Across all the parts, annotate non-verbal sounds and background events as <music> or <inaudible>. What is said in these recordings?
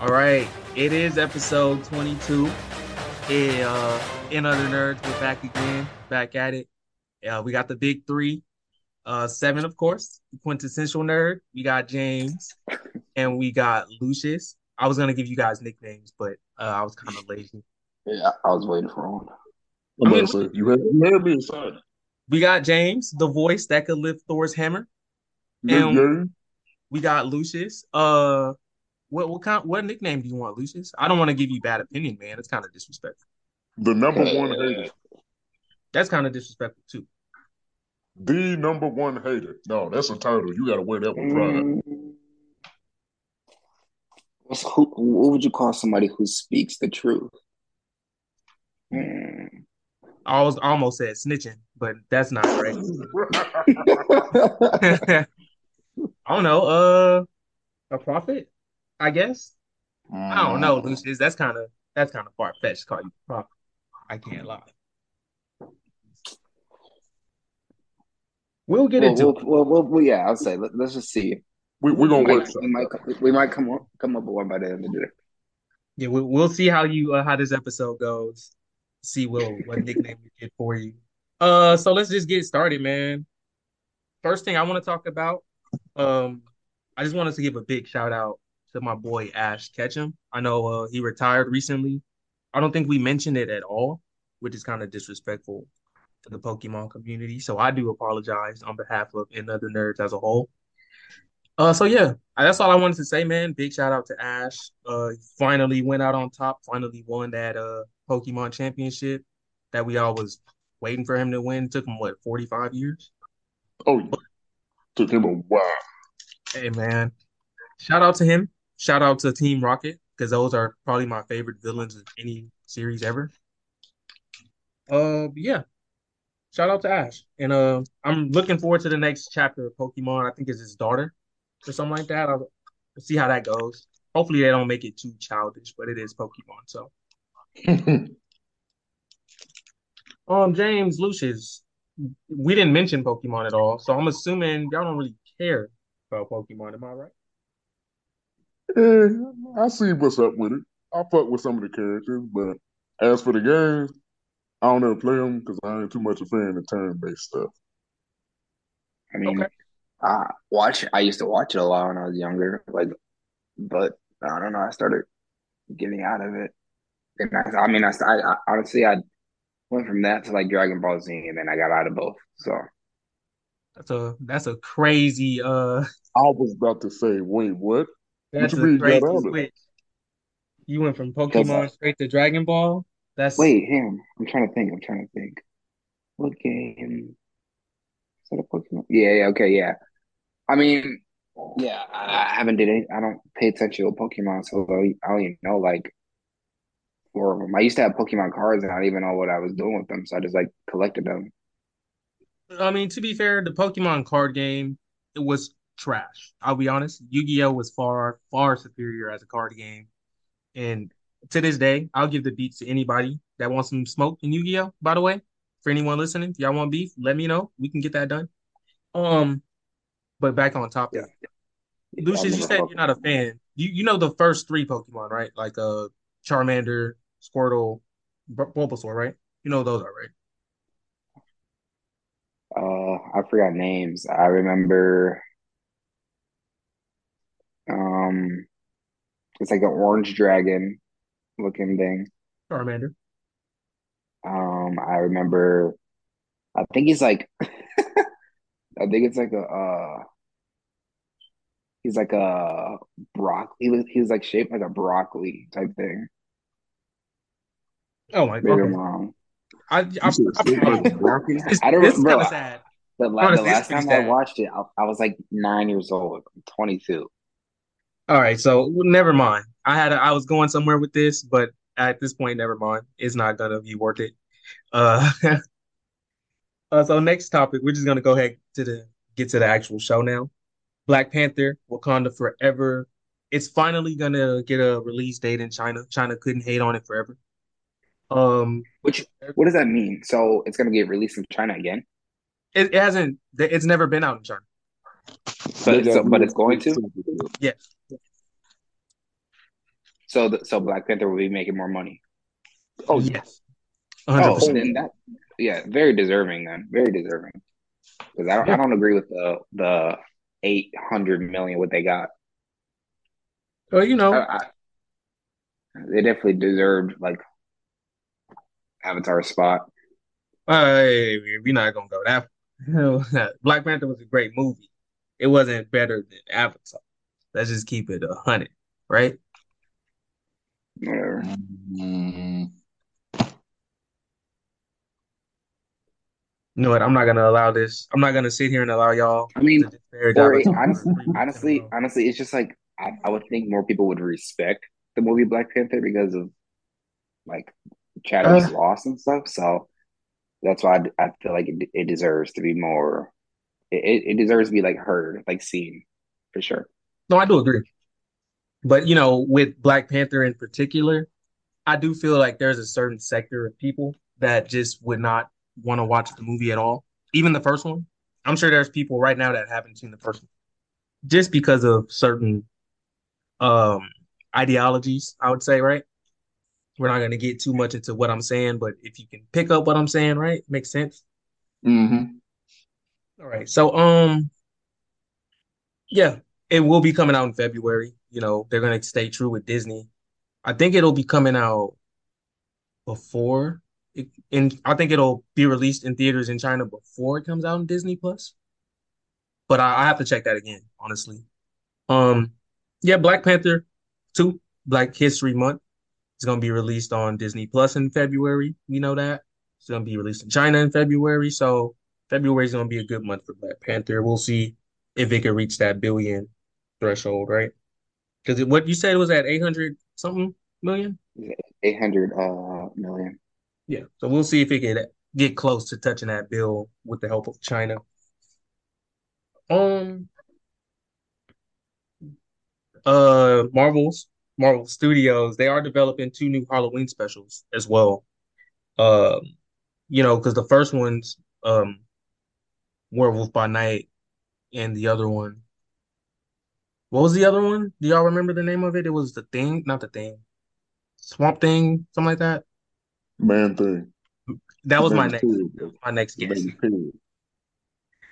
All right, it is episode 22. Hey, uh, in other nerds, we're back again, back at it. Uh, we got the big three, uh, Sevon, of course, the quintessential nerd. We got James, and we got Lucious. I was gonna give you guys nicknames, but uh, I was kind of lazy. Yeah, I was waiting for one. I mean, Say, you heard, you heard me excited. we got James, the voice that could lift Thor's hammer. Yeah, And- yeah. We got Lucious. Uh, what what kind? What nickname do you want, Lucious? I don't want to give you bad opinion, man. It's kind of disrespectful. The number one hater. That's kind of disrespectful too. The number one hater. No, that's a title. You got to wear that with pride. Mm. What's, who, what would you call somebody who speaks the truth? Hmm. I was almost said snitching, but that's not right. <laughs> <laughs> <laughs> I don't know. Uh, a prophet, I guess. I don't know, Mm. Lucious. That's kind of that's kind of far fetched. Call you a prophet. I can't lie. We'll get Well, into we'll, it. well, well, well, yeah, I'll say. Let, let's just see. we, we're going We to might, we might, we might come up, come up with one by the end of the day. Yeah, we'll, we'll see how you uh, how this episode goes. See what what nickname we get for you. Uh, so let's just get started, man. First thing I want to talk about, um, I just wanted to give a big shout out to my boy Ash Ketchum. I know uh, he retired recently. I don't think we mentioned it at all, which is kind of disrespectful to the Pokemon community. So I do apologize on behalf of and other nerds as a whole. Uh, so yeah, that's all I wanted to say, man. Big shout out to Ash. Uh, finally went out on top. Finally won that uh Pokemon Championship that we all was waiting for him to win. Took him what 45 years. Oh. Took him a while. Hey man, shout out to him. Shout out to Team Rocket because those are probably my favorite villains of any series ever. Uh, yeah. Shout out to Ash, and uh, I'm looking forward to the next chapter of Pokemon. I think it's his daughter or something like that. I'll, see how that goes. Hopefully, they don't make it too childish, but it is Pokemon. So, <laughs> um, James Lucious, we didn't mention Pokemon at all, so I'm assuming y'all don't really care about Pokemon. Am I right? yeah, I see what's up with it. I fuck with some of the characters, but as for the games, I don't ever play them because I ain't too much a fan of turn-based stuff. I mean, Okay. I watch. I used to watch it a lot when I was younger, like, but I don't know. I started getting out of it. And I, I mean, I, I, I honestly, I went from that to like Dragon Ball Z, and then I got out of both. So That's a that's a crazy uh I was about to say, wait, what? that's you a mean crazy out of it? switch. You went from Pokemon straight to Dragon Ball. That's wait, him. I'm trying to think. I'm trying to think. What game? Is that a Pokemon? Yeah, yeah, okay, yeah. I mean, yeah, I, I haven't did any. I don't pay attention to Pokemon, so I don't even know like four of them. I used to have Pokemon cards, and I didn't even know what I was doing with them, so I just like collected them. I mean, to be fair, the Pokemon card game it was trash. I'll be honest. Yu-Gi-Oh was far far superior as a card game, and to this day, I'll give the beats to anybody that wants some smoke in Yu-Gi-Oh. By the way, for anyone listening, if y'all want beef, let me know. We can get that done. Um, but back on topic. Yeah, Lucious, you said you're not a fan. You you know the first three Pokemon, right? Like uh Charmander, Squirtle, Bulbasaur, right? You know those are right. Uh, I forgot names. I remember, um, it's like an orange dragon looking thing. Charmander. Um, I remember. I think he's like. <laughs> I think it's like a. Uh, he's like a broccoli. He was, he was like shaped like a broccoli type thing. Oh my god. wrong. I, I, I, shaped like a broccoli? this, I don't this is bro, kind of sad. The, the Honestly, it's last time I watched it, I, I was like nine years old. I'm 22. All right, so never mind. I had a, I was going somewhere with this, but at this point, never mind. It's not gonna be worth it. Uh, <laughs> uh so next topic, we're just gonna go ahead to the get to the actual show now. Black Panther, Wakanda Forever. It's finally gonna get a release date in China. China couldn't hate on it forever. Um, Which, what does that mean? So it's gonna get released in China again? it, it hasn't. It's never been out in China. They But got so, but it's going to. censorship. Yes. So, the, so Black Panther will be making more money. Oh yeah. Yes. 100%. Oh, then that, yeah, very deserving then, very deserving. Because I don't, Yeah. I don't agree with the the eight hundred million what they got. Well, you know, I, I, they definitely deserved like Avatar spot. uh, we're not gonna go that. far. <laughs> Black Panther was a great movie. It wasn't better than Avatar. Let's just keep it a hundred, right? Whatever. You know what? I'm not gonna allow this. I'm not gonna sit here and allow y'all I mean, to disparage or it, Avatar. honestly, three weeks in a honestly, honestly, it's just like I, I would think more people would respect the movie Black Panther because of like Chadwick's Uh, loss and stuff. So that's why I, I feel like it, it deserves to be more. It, it it deserves to be like heard, like seen, for sure. no, I do agree. But you know, with Black Panther in particular, I do feel like there's a certain sector of people that just would not want to watch the movie at all. Even the first one. I'm sure there's people right now that haven't seen the first one just because of certain um ideologies, I would say, right? We're not gonna get too much into what I'm saying, but if you can pick up what I'm saying, right? Makes sense. hmm All right. So um yeah, it will be coming out in February. You know, they're gonna stay true with Disney. I think it'll be coming out before it, in I think it'll be released in theaters in China before it comes out in Disney Plus. But I, I have to check that again, honestly. Um, yeah, Black Panther 2, Black History Month. It's gonna be released on Disney Plus in February. We know that. It's gonna be released in China in February. So February is gonna be a good month for Black Panther. We'll see if it can reach that billion threshold, right? Because what you said was at 800 something million? Eight hundred uh million. Yeah. So we'll see if it can get close to touching that bill with the help of China. Um, uh, Marvel's Marvel Studios, they are developing two new Halloween specials as well. Um, you know, because the first one's um Werewolf by Night, and the other one, what was the other one? Do y'all remember the name of it? It was the Thing, not the Thing, Swamp Thing, something like that. Man thing. That was my next, was my next guess.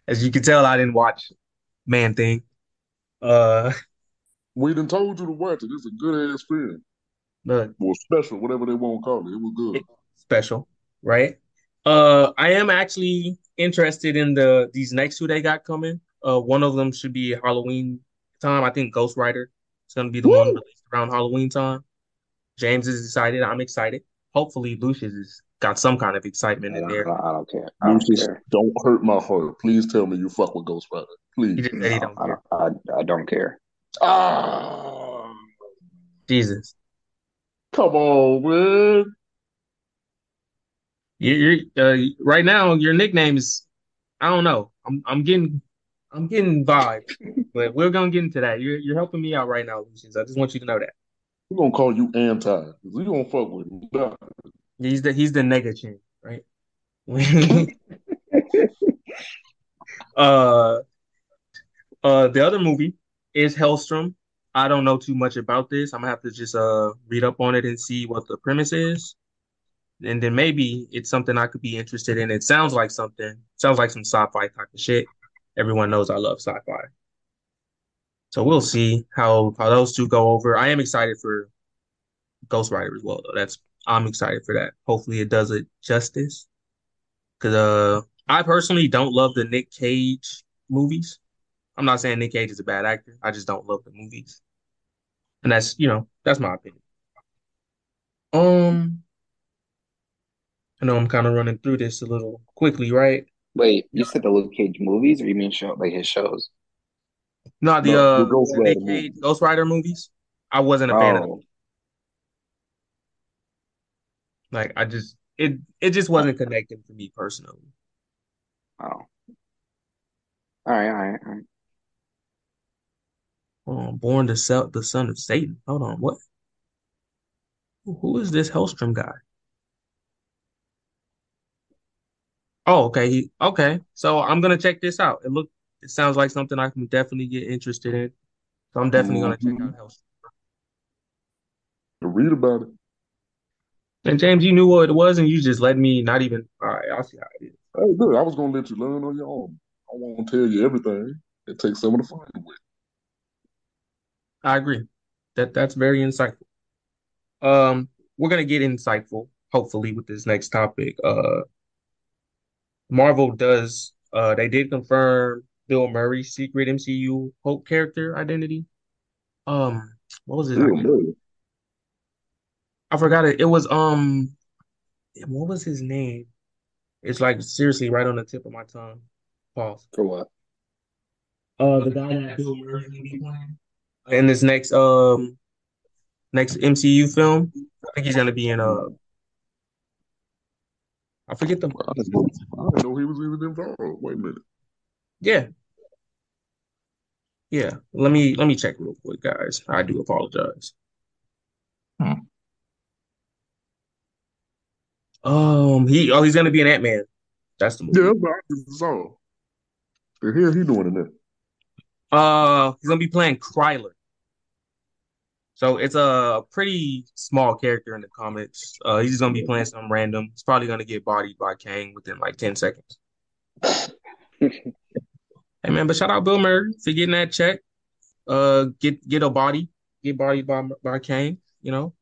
As you can tell, I didn't watch Man Thing. Uh, We done told you to watch it. It's a good ass film. the Well, special, whatever they want to call it. It was good. special, right? Uh, I am actually interested in the these next two they got coming. Uh, one of them should be Halloween time. I think Ghost Rider is going to be the one released around Halloween time. James is excited. I'm excited. Hopefully, Lucious has got some kind of excitement I in don't, I there. don't, I don't care. I don't Lucious, care. don't hurt my heart. Please tell me you fuck with Ghost Rider. He Please. just said he No, don't I care. don't. I, I don't care. Ah, Jesus, come on, man. you, you're uh, right now. Your nickname is I don't know. I'm I'm getting I'm getting vibes, <laughs> but we're gonna get into that. You're you're helping me out right now, Lucious. I just want you to know that. We're gonna call you anti. We gonna fuck with him. He's the he's the nega chin, right? <laughs> <laughs> uh uh the other movie is Hellstrom. I don't know too much about this. I'm gonna have to just uh read up on it and see what the premise is. And then maybe it's something I could be interested in. It sounds like something, sounds like some sci-fi type of shit. Everyone knows I love sci-fi. So we'll see how how those two go over. I am excited for Ghost Rider as well, though. That's I'm excited for that. Hopefully it does it justice. Cause uh I personally don't love the Nick Cage movies. I'm not saying Nick Cage is a bad actor. I just don't love the movies. And that's, you know, that's my opinion. Um, I know I'm kind of running through this a little quickly, right? Wait, you said the Luke Cage movies, or you mean show like his shows? No, the No, the uh Ghost Rider Nick Cage. Ghost Rider movies. I wasn't a fan of them. Oh, Like I just it it just wasn't connecting for me personally. oh. All right, all right, all right. Um, born to sell the son of Satan. Hold on, what? Who is this Hellstrom guy? Oh, okay. He, okay. So I'm gonna check this out. It look It sounds like something I can definitely get interested in. So I'm definitely gonna check out Hellstrom. Read about it. And James, you knew what it was, and you just let me not even. All right, I'll see how it is. Hey, look, I was gonna let you learn on your own. I won't tell you everything. It takes some of the fun away. I agree. That that's very insightful. Um, we're gonna get insightful, hopefully, with this next topic. Uh, Marvel does. Uh, they did confirm Bill Murray's secret MCU Hulk character identity. Um, what was it? I, I forgot it. It was um, what was his name? It's like seriously right on the tip of my tongue. Pause. For what? Uh, the guy that Bill Murray gonna be playing in this next um next MCU film. I think he's gonna be in uh, I forget the I didn't know, I didn't know he was even involved. Wait a minute. yeah yeah. Let me let me check real quick, guys. I do apologize. Hmm. Um, he oh he's gonna be an Ant-Man. That's the movie. Yeah, that's what I just saw. The hell he doing in there? Uh, he's gonna be playing Krylar. So it's a pretty small character in the comics. Uh, he's just gonna be playing some random. He's probably gonna get bodied by Kang within like 10 seconds. <laughs> Hey man, but shout out Bill Murray for getting that check. Uh, get get a body, get bodied by by Kang. You know,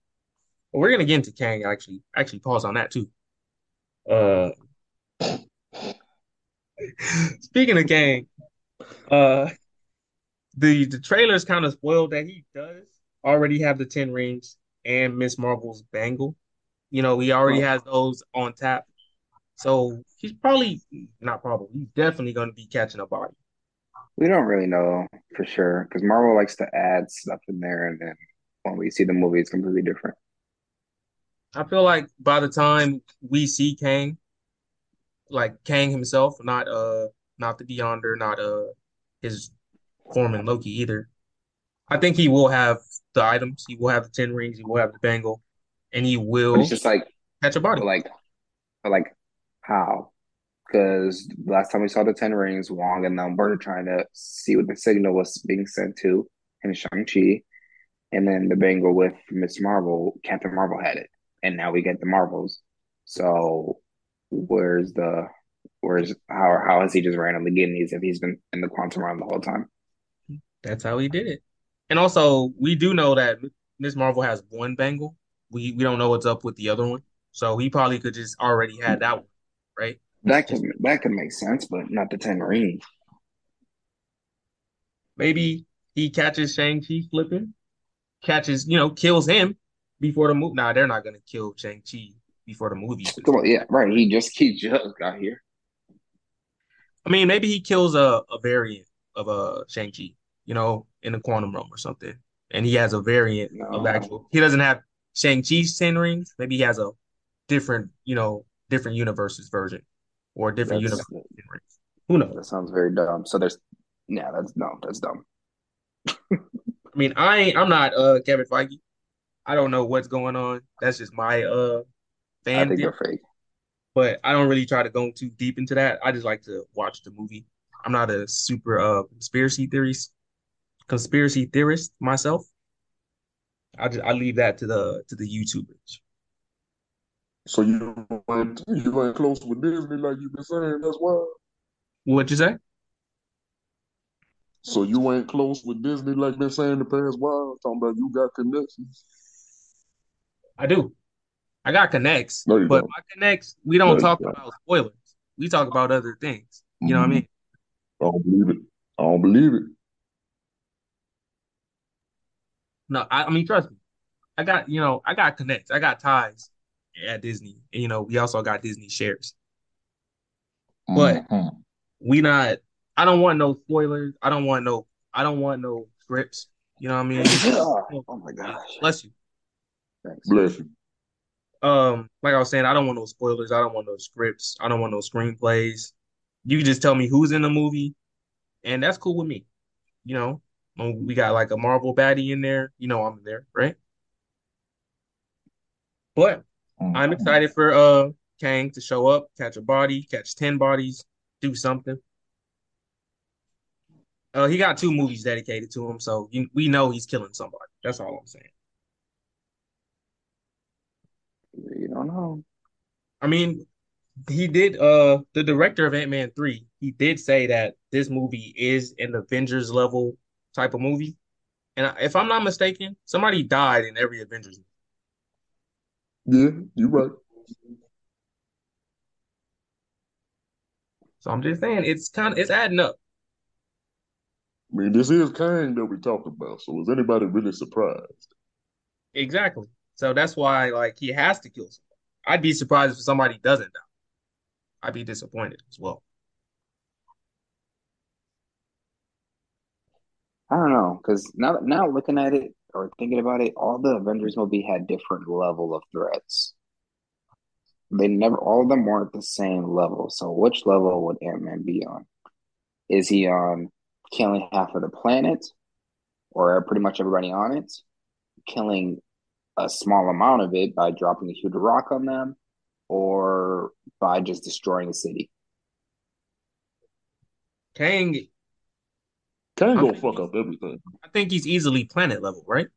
but we're gonna get into Kang actually. Actually, pause on that too. Uh, <laughs> speaking of Kang, uh, the the trailers kind of spoiled that he does already have the 10 rings and Miss Marvel's bangle. You know, he already Well, has those on tap. So he's probably not probably, he's definitely gonna be catching a body. we don't really know for sure because Marvel likes to add stuff in there, and then when we see the movie, it's completely different. I feel like by the time we see Kang, like Kang himself, not uh not the Beyonder, not uh his foreman Loki either. I think he will have the items. He will have the 10 rings, he will have the bangle, and he But it's will just like, catch a body. like, like, how? Because last time we saw the Ten Rings, Wong and them were trying to see what the signal was being sent to and Shang-Chi. And then the bangle with Miss Marvel, Captain Marvel had it. And now we get the Marvels. So where's the where's how how is he just randomly getting these if he's been in the quantum realm the whole time? That's how he did it. And also, we do know that Miss Marvel has one bangle. We we don't know what's up with the other one. So he probably could just already had that one, right? That could that could make sense, but not the Ten Rings. maybe he catches Shang-Chi flipping, catches, you know, kills him before the movie. Nah, they're not gonna kill Shang-Chi before the movie Come on, yeah, right. He just he just got here. I mean, maybe he kills a, a variant of a Shang-Chi, you know, in the quantum realm or something. And he has a variant of No, actual. He doesn't have Shang-Chi's 10 rings. Maybe he has a different, you know, different universes version or different universe that's 10 rings. Who knows? that sounds very dumb. So there's yeah, that's no, that's dumb. <laughs> I mean, I ain't, I'm not uh Kevin Feige. I don't know what's going on. That's just my uh I fan think theory, they're fake. but I don't really try to go too deep into that. I just like to watch the movie. I'm not a super uh conspiracy theories conspiracy theorist myself. I just I leave that to the to the YouTubers. So you ain't you ain't close with Disney like you've been saying. That's why. What'd you say? So you ain't close with Disney like been saying the past while. Talking about you got connections. I do. I got connects, but my connects, we don't talk about spoilers. We talk about other things. You know what I Mhm. mean? I don't believe it. I don't believe it. No, I, I mean trust me. I got, you know, I got connects. I got ties at Disney. And, you know, we also got Disney shares. But Mhm. we not I don't want no spoilers. I don't want no I don't want no scripts. You know what I mean? <laughs> oh my gosh. Bless you. Thanks. Bless you. Um, like I was saying, I don't want no spoilers. I don't want no scripts. I don't want no screenplays. You can just tell me who's in the movie, and that's cool with me. You know, when we got like a Marvel baddie in there. You know, I'm there, right? But I'm Mhm. excited for uh Kang to show up, catch a body, catch 10 bodies, do something. Uh, he got two movies dedicated to him, so you, we know he's killing somebody. That's all I'm saying. You don't know. I mean, he did. Uh, the director of Ant Man three, he did say that this movie is an Avengers level type of movie, and if I'm not mistaken, somebody died in every Avengers. Movie. Yeah, you're right. So I'm just saying it's kind of it's adding up. I mean, this is Kang that we talked about. So is anybody really surprised? Exactly. So that's why like he has to kill somebody. I'd be surprised if somebody doesn't die. I'd be disappointed as well. I don't know because now now looking at it or thinking about it, all the Avengers movie had different level of threats. They never all of them weren't the same level. So which level would Ant Man be on? Is he on killing half of the planet, or pretty much everybody on it, killing a small amount of it by dropping a huge rock on them, or by just destroying a city? Kang, Kang I gonna think fuck he's up everything. I think he's easily planet level, right?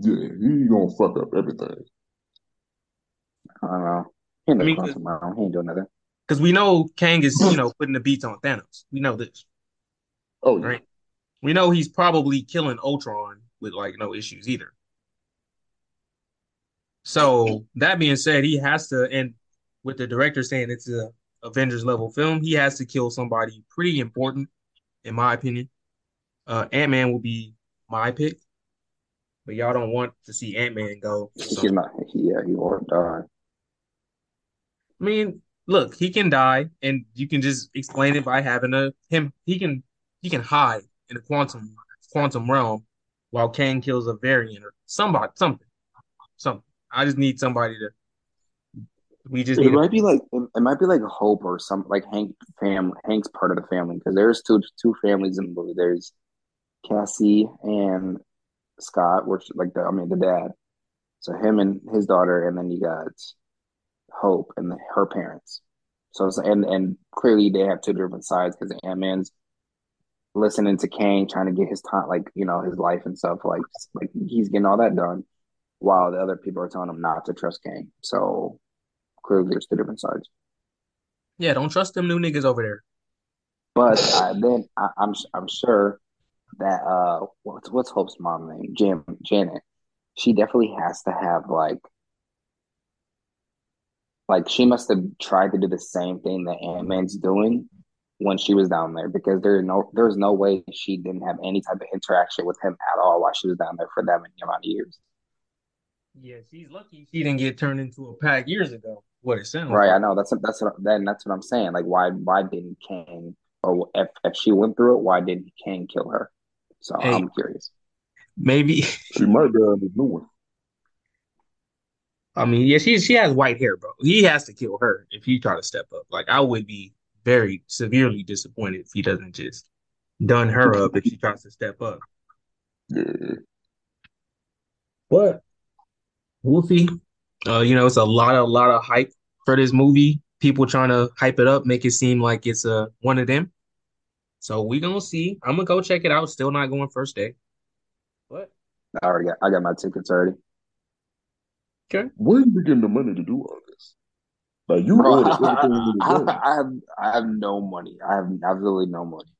Yeah, he gonna fuck up everything. I don't know. He ain't I mean, quantum. He ain't doing nothing. because we know Kang is you <clears throat> know putting the beats on Thanos. We know this, Oh yeah. right? We know he's probably killing Ultron with like no issues either. So that being said, he has to, and with the director saying it's a Avengers level film, he has to kill somebody pretty important, in my opinion. Uh, Ant Man will be my pick, but y'all don't want to see Ant Man go. So He's not. Yeah, he won't die. I mean, look, he can die, and you can just explain it by having a him. He can he can hide in the quantum quantum realm while Kang kills a variant or somebody something something. I just need somebody to. We just It need to. might be like it, might be like Hope or some like Hank fam Hank's part of the family because there's two two families in the movie. There's Cassie and Scott, which like the I mean the dad. So him and his daughter, and then you got Hope and the, her parents. So it's, and and clearly they have two different sides because Ant Man's listening to Kang, trying to get his time, like you know his life and stuff. Like like he's getting all that done, while the other people are telling him not to trust Kang. So clearly there's two different sides. Yeah, don't trust them new niggas over there. But uh, then I, I'm I'm sure that uh what's what's Hope's mom name? Jim Janet. She definitely has to have like like she must have tried to do the same thing that Ant Man's doing when she was down there because there's no there's no way she didn't have any type of interaction with him at all while she was down there for that many amount of years. Yeah, she's lucky she didn't get turned into a pack years ago. What it sounds Right, I know that's that's what then that's what I'm saying. Like why why didn't Kang or if if she went through it, why didn't Kang kill her? So Hey, I'm curious. maybe. <laughs> She might die in the new one. I mean, yeah, she she has white hair, bro. He has to kill her if he try to step up. Like I would be very severely disappointed if he doesn't just done her up if she tries to step up. <laughs> Yeah. But we'll see. Uh, you know, it's a lot of lot of hype for this movie. People trying to hype it up, make it seem like it's uh one of them. So we gonna see. I'm gonna go check it out. Still not going first day. But I already got I got my tickets already. okay. Where you getting the money to do all this? Like you Bro, ordered <laughs> I, everything in I. I have I have no money. I have absolutely no money.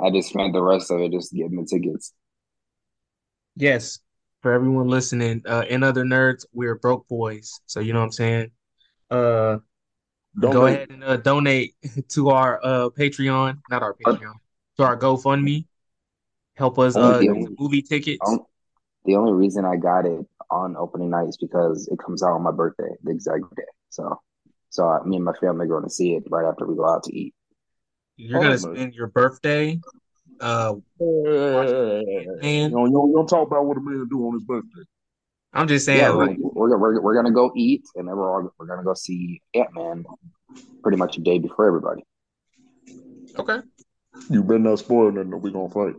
I just spent the rest of it just getting the tickets. Yes, for everyone listening, uh, and other nerds, we're broke boys. So you know what I'm saying? Uh, go ahead and uh, donate <laughs> to our uh Patreon, not our But Patreon, to our GoFundMe. Help us uh only movie tickets. on, the only reason I got it on opening night is because it comes out on my birthday, the exact day. So so I, me and my family are going to see it right after we go out to eat. You're Oh, gonna spend your birthday uh watching You don't, you don't, you don't talk about what a man do on his birthday. I'm just saying, we're like, we're we're, we're gonna go eat, and then we're all, we're gonna go see Ant Man pretty much a day before everybody. okay, You better not spoil nothing or we gonna fight.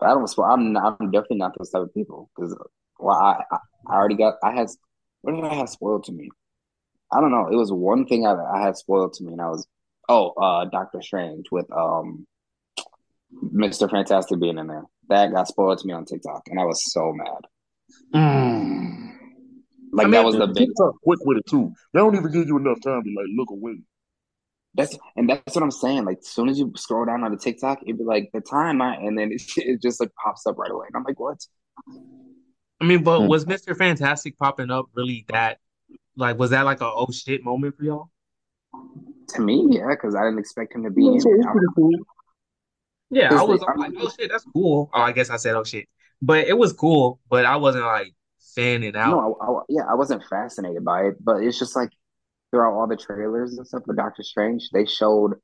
But I don't. spo- I'm I'm definitely not those type of people because well, I, I I already got I had what did I have spoiled to me? I don't know. It was one thing I I had spoiled to me, and I was oh uh Doctor Strange with um Mr. Fantastic being in there. That got spoiled to me on TikTok, and I was so mad. Mm. Like I that was the big. TikTok quick with it too. They don't even give you enough time to like look away. That's and that's what I'm saying. Like, as soon as you scroll down on the TikTok, it'd be like the time, I, and then <laughs> it, it just like pops up right away, and I'm like, what? I mean, but Mm. was Mr. Fantastic popping up really that like was that like a oh shit moment for y'all? To me, yeah, because I didn't expect him to be Yeah, in so it. it's I- pretty cool. Yeah, I was they- like, oh shit, that's cool. Oh, I guess I said oh shit. But it was cool, but I wasn't like fanning out. No, I, I, yeah, I wasn't fascinated by it, but it's just like throughout all the trailers and stuff for Doctor Strange, they showed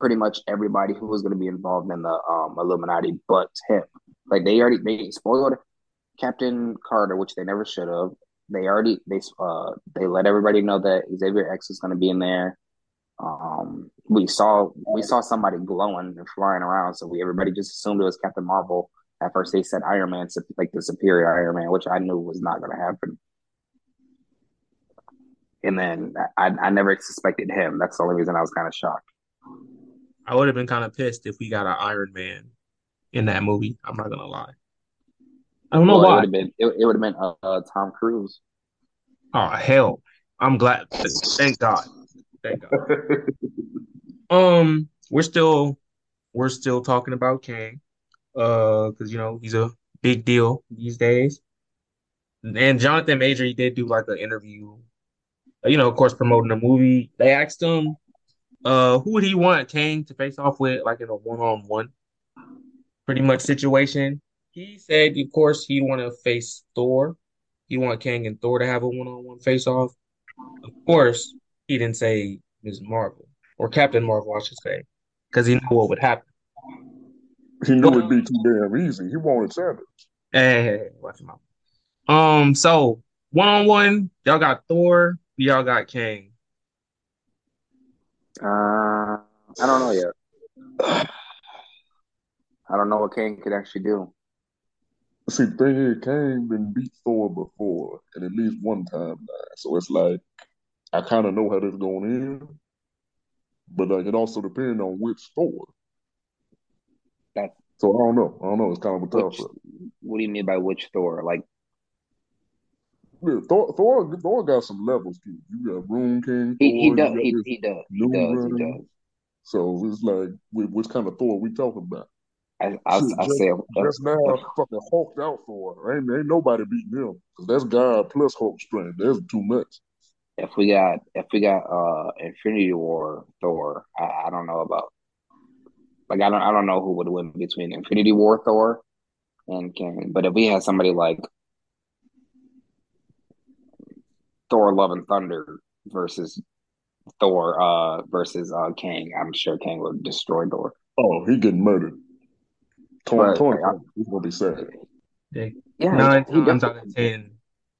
pretty much everybody who was going to be involved in the um, Illuminati, but him. Like they already they spoiled Captain Carter, which they never should have. They already they uh they let everybody know that Xavier X is going to be in there. Um, we saw we saw somebody glowing and flying around, so we everybody just assumed it was Captain Marvel. At first, they said Iron Man, like the superior Iron Man, which I knew was not going to happen. And then I, I never suspected him. That's the only reason I was kind of shocked. I would have been kind of pissed if we got an Iron Man in that movie. I'm not gonna lie. I don't know Well, it would have been it, it would have been uh, uh, Tom Cruise. Oh hell, I'm glad. Thank God. Thank God. Um, we're still we're still talking about Kang, uh, because you know he's a big deal these days. And Jonathan Major, he did do like an interview, uh, you know, of course, promoting the movie. They asked him, uh, who would he want Kang to face off with, like in a one-on-one, pretty much situation. He said, of course, he'd want to face Thor. He want Kang and Thor to have a one-on-one face-off. Of course, he didn't say Ms. Marvel or Captain Marvel, I should say, because he knew what would happen. He knew it'd be too damn easy. He wanted Savage. Hey, hey, hey, watch your mouth. Um, so one on one, y'all got Thor, y'all got Kang. Uh, I don't know yet. <sighs> I don't know what Kang could actually do. See, the thing is, Kang been beat Thor before, and at least one time now. So it's like I kind of know how this going in, but like it also depends on which Thor. That- So I don't know. I don't know. It's kind of a tough. What do you mean by which Thor? Like, Yeah, Thor, Thor, Thor got some levels to it. You got Rune King. he, he does, he, he does, he does, he does. So it's like, which kind of Thor we talking about? I, I, Shit, I just, say, just now, fucking hulked out Thor. Ain't ain't nobody beating him because that's God plus Hulk strength. That's too much. If we got, if we got, uh, Infinity War Thor, I, I don't know about. Like, I don't, I don't know who would win between Infinity War Thor and Kang. But if we had somebody like Thor: Love and Thunder versus Thor, uh, versus uh Kang, I'm sure Kang would destroy Thor. Oh, he getting murdered. Torn, But, torn. like, I- He's gonna be sad. Yeah, Yeah, nine he, he times out of ten,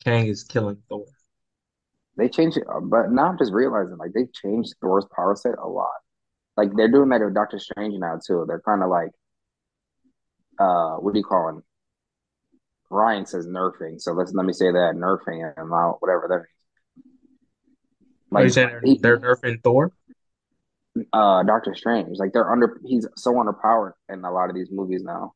Kang is killing Thor. They changed it, but now I'm just realizing like they changed Thor's power set a lot. Like they're doing that with Doctor Strange now too. They're kind of like, uh, what do you call it? Ryan says nerfing, so let's let me say that nerfing and not whatever that means. Like, you Like saying they're, he- they're nerfing Thor? uh, Doctor Strange, like they're under. He's so underpowered in a lot of these movies now.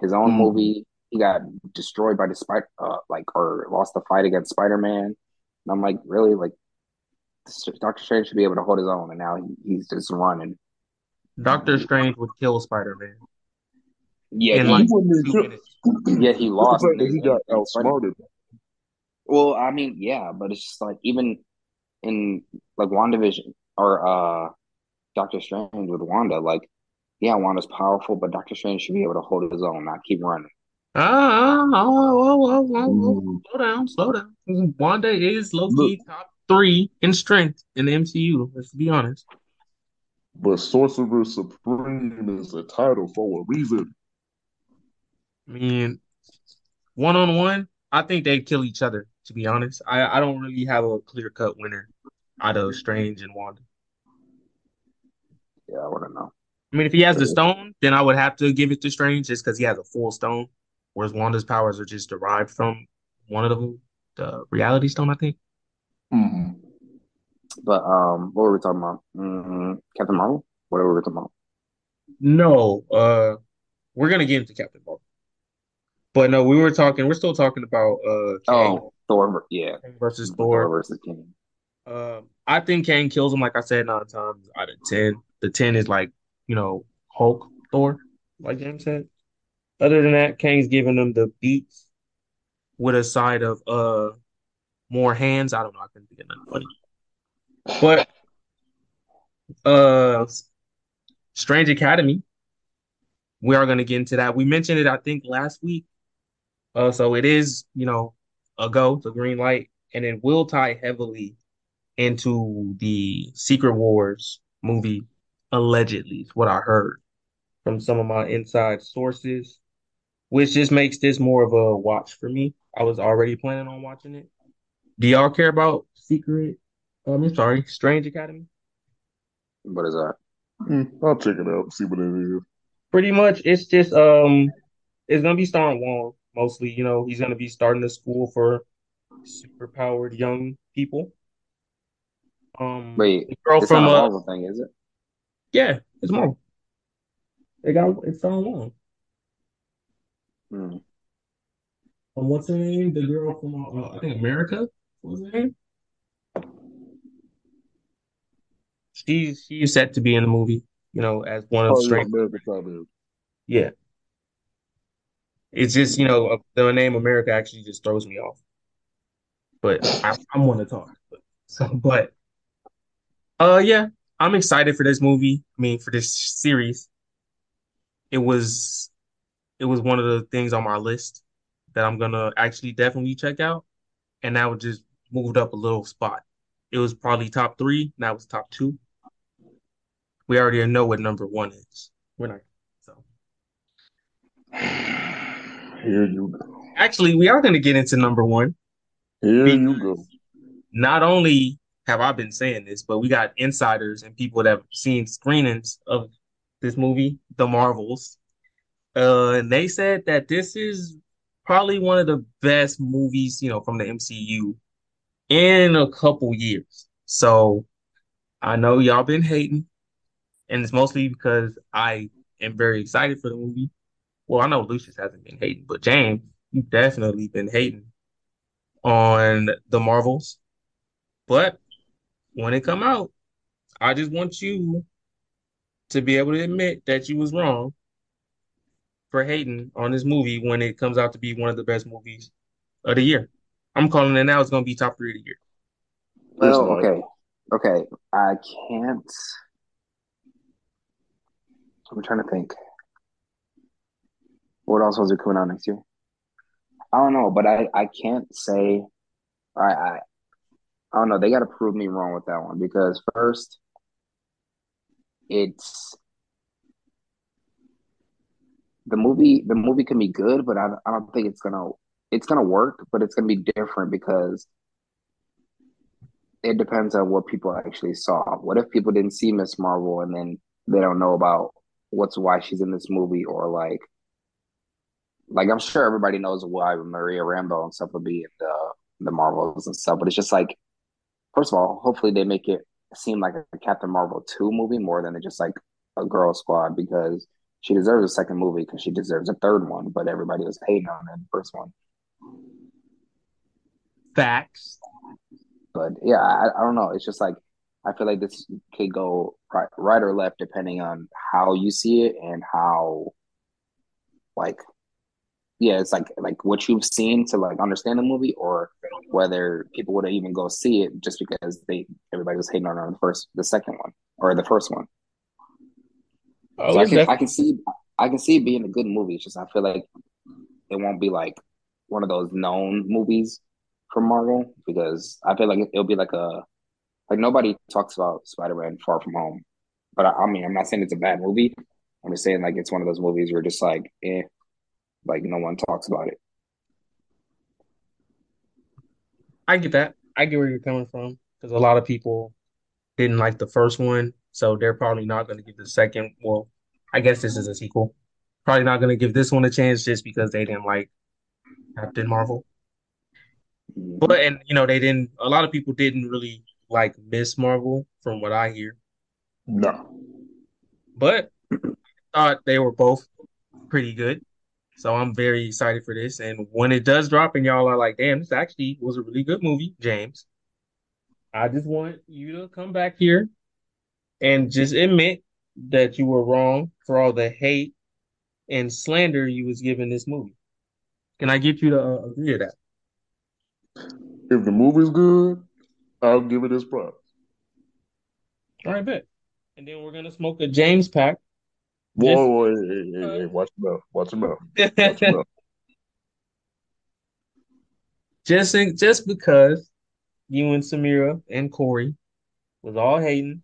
His own Mhm. movie, he got destroyed by the spider, uh, like or lost the fight against Spider Man. And I'm like, really, like Doctor Strange should be able to hold his own, and now he, he's just running. Doctor Strange would kill Spider-Man Yeah, he, like wouldn't even two kill- minutes. <clears throat> yeah, he lost. The in fact that his- he got in- in outsmarted. Well, I mean, yeah, but it's just like even in like WandaVision or uh Doctor Strange with Wanda, like yeah, Wanda's powerful, but Doctor Strange should be able to hold his own, not keep running. Ah, oh, oh, oh, oh, oh, Mhm. slow down, slow down. Wanda is low-key top three in strength in the MCU. Let's be honest. But Sorcerer Supreme is a title for a reason. I mean, one on one, I think they kill each other. To be honest, I I don't really have a clear-cut winner out of Strange and Wanda. Yeah, I wouldn't know. I mean, if he has the stone, then I would have to give it to Strange just because he has a full stone, whereas Wanda's powers are just derived from one of them, the Reality Stone, I think. Mhm. But um, what were we talking about? mm Captain Marvel? Whatever we were talking about. No, uh, we're gonna get into Captain Marvel. But no, we were talking. We're still talking about uh Kang Oh, Thor. Yeah, versus Thor Thor. versus King. Um, I think Kang kills him. Like I said, nine times out of ten. The ten is like you know Hulk Thor, like James said. Other than that, Kang's giving them the beats with a side of uh more hands. I don't know. I couldn't think of nothing funny. But uh, Strange Academy. We are gonna get into that. We mentioned it, I think, last week. Uh, so it is, you know, a go, the green light, and it will tie heavily into the Secret Wars movie, allegedly, is what I heard from some of my inside sources, which just makes this more of a watch for me. I was already planning on watching it. Do y'all care about Secret? Um, I'm sorry, Strange Academy. What is that? Mm, I'll check it out, see what it is. Pretty much, it's just um, it's gonna be starring Wong mostly. You know, he's gonna be starting a school for superpowered young people. Um, Wait, the girl it's from not a uh, Marvel thing, is it? yeah, it's Marvel. They got it's starring Wong. Hmm. Um, what's her name? The girl from uh, I think America. What's her name? She's she's set to be in the movie. You know, as one of the Oh yeah, strength. Yeah, it's just you know uh, the name America actually just throws me off. But I, I'm one to talk. So, but uh, yeah, I'm excited for this movie. I mean, for this series. It was it was one of the things on my list that I'm gonna actually definitely check out, and now it just moved up a little spot. It was probably top three. Now it's top two. We already know what number one is. We're not so. Here you go. Actually, we are going to get into number one. Here you go. Not only have I been saying this, but we got insiders and people that have seen screenings of this movie, The Marvels. Uh, and they said that this is probably one of the best movies, you know, from the MCU in a couple years. So I know y'all been hating, and it's mostly because I am very excited for the movie. Well, I know Lucious hasn't been hating, but James, you've definitely been hating on the Marvels. But when it come out, I just want you to be able to admit that you was wrong for hating on this movie when it comes out to be one of the best movies of the year. I'm calling it now. It's going to be top three of the year. Well, not. okay, okay. I can't. I'm trying to think. What else was it coming out next year? I don't know, but I I can't say. I I I don't know. They got to prove me wrong with that one because first, it's the movie. The movie can be good, but I I don't think it's gonna it's gonna work, but it's gonna be different because it depends on what people actually saw. What if people didn't see Miss Marvel and then they don't know about what's why she's in this movie or like like I'm sure everybody knows why Maria Rambeau and stuff would be in the the Marvels and stuff, but it's just like first of all, hopefully they make it seem like a Captain Marvel 2 movie more than just like a girl squad because she deserves a second movie because she deserves a third one, but everybody was hating on her in the first one. Facts. But yeah, I, I don't know. It's just like I feel like this could go right, right or left depending on how you see it and how, like, yeah, it's like like what you've seen to like understand the movie, or whether people would even go see it just because they everybody was hating on her on the first, the second one, or the first one. Oh, So I can I can see I can see it being a good movie. It's just I feel like it won't be like one of those known movies from Marvel because I feel like it'll be like a like nobody talks about Spider Man Far From Home, but I, I mean I'm not saying it's a bad movie. I'm just saying like it's one of those movies where just like eh, like no one talks about it. I get that. I get where you're coming from because a lot of people didn't like the first one, so they're probably not going to give the second. Well, I guess this is a sequel. Probably not going to give this one a chance just because they didn't like Captain Marvel. Mhm. But and you know they didn't. A lot of people didn't really like Miss Marvel, from what I hear. No. But I thought they were both pretty good. So I'm very excited for this. And when it does drop and y'all are like, damn, this actually was a really good movie, James, I just want you to come back here and just admit that you were wrong for all the hate and slander you was giving this movie. Can I get you to uh, agree to that? If the movie's good, I'll give it his props. All right, bet. And then we're gonna smoke a James pack. Whoa, Just- whoa, hey, hey, hey, hey, watch him out. Watch him out. <laughs> Watch him out. just in, just because you and Samira and Corey was all hating.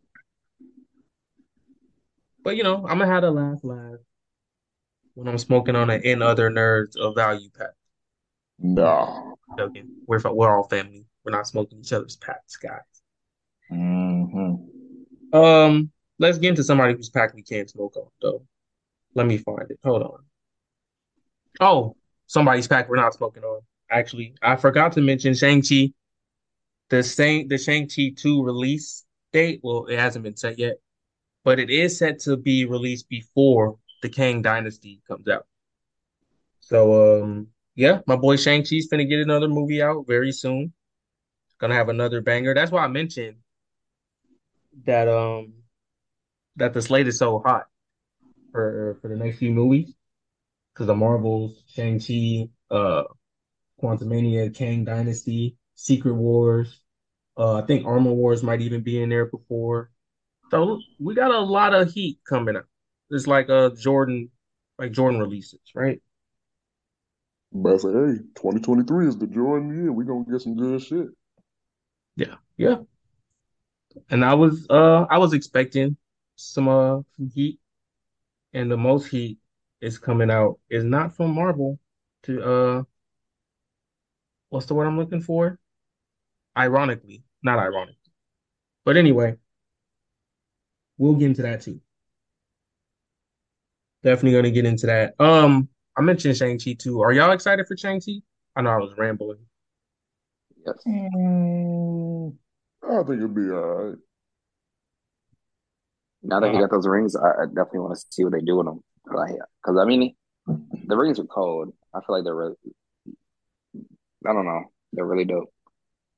But you know, I'm gonna have a laugh laugh when I'm smoking on an in other nerds of value pack. No, Joking. We're we're all family. We're not smoking each other's packs, guys. Mm-hmm. Um, let's get into somebody whose pack we can't smoke on though. Let me find it. Hold on. Oh, somebody's pack we're not smoking on. Actually, I forgot to mention Shang-Chi. The Shang the Shang-Chi 2 release date, well, it hasn't been set yet, but it is set to be released before the Kang Dynasty comes out. So um yeah, my boy Shang Chi's gonna get another movie out very soon. Gonna have another banger. That's why I mentioned that um that the slate is so hot for for the next few movies. Because the Marvels, Shang-Chi, uh Quantumania, Kang Dynasty, Secret Wars. Uh, I think Armor Wars might even be in there before. So we got a lot of heat coming up. It's like a Jordan, like Jordan releases, right? But I say, hey, 2023 is the Jordan year. We're gonna get some good shit. Yeah, yeah. And I was uh I was expecting some uh some heat, and the most heat is coming out is not from Marvel to uh what's the word I'm looking for? Ironically, not ironically. But anyway, we'll get into that too. Definitely gonna get into that. Um, I mentioned Shang-Chi too. Are y'all excited for Shang-Chi? I know I was rambling. Yes. Mm, I think it'll be all right. Now that he got those rings, I, I definitely want to see what they do with them. Like, because I mean, the rings are cold. I feel like they're really, I don't know, they're really dope.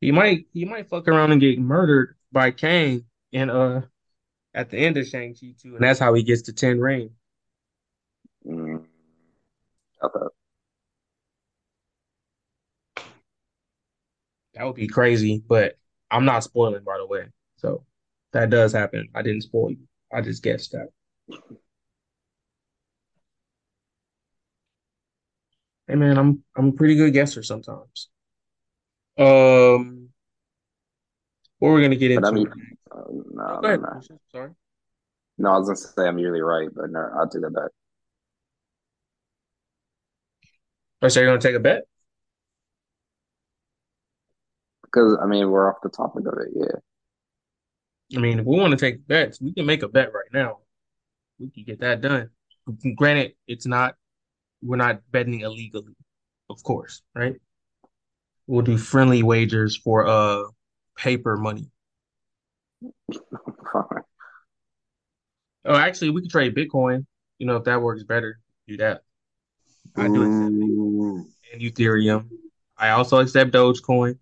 He might he might fuck around and get murdered by Kang and uh at the end of Shang-Chi too, and that's how he gets to 10 rings. Mm. I thought, That would be crazy, but I'm not spoiling by the way. So that does happen. I didn't spoil you. I just guessed that. Hey man, I'm I'm a pretty good guesser sometimes. Um, what we're gonna get but I into? mean, next? uh, Oh, no, go no, ahead, no. Sorry. No, I was gonna say I'm usually right, but no, I'll take that back. Or so you're gonna take a bet? Because I mean, we're off the topic of it. Yeah. I mean, if we want to take bets, we can make a bet right now. We can get that done. Granted, it's not, we're not betting illegally, of course, right? We'll do friendly wagers for uh paper money. Oh, actually, we could trade Bitcoin. You know, if that works better, do that. I do accept Ooh. and Ethereum. I also accept Dogecoin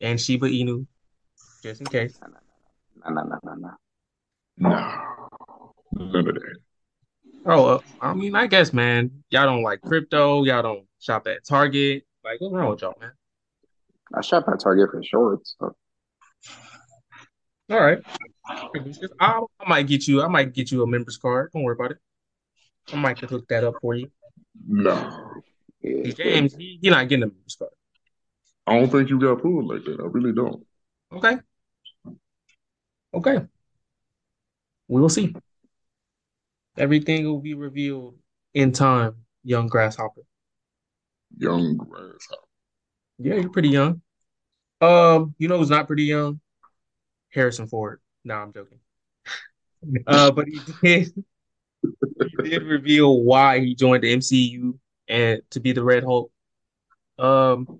and Shiba Inu, just in case. No, no, no, no, no. Nah. None of that. Oh, uh, I mean, I guess, man, y'all don't like crypto. Y'all don't shop at Target. Like, what's wrong with y'all, man? I shop at Target for shorts. So. All right. I, I might get you. I might get you a members card. Don't worry about it. I might just hook that up for you. No. James, he, he not getting a members card. I don't think you got pulled like that. I really don't. Okay. Okay. We will see. Everything will be revealed in time, young grasshopper. Young grasshopper. Yeah, you're pretty young. Um, you know who's not pretty young? Harrison Ford. No, I'm joking. Uh, but he did he did reveal why he joined the MCU and to be the Red Hulk. Um,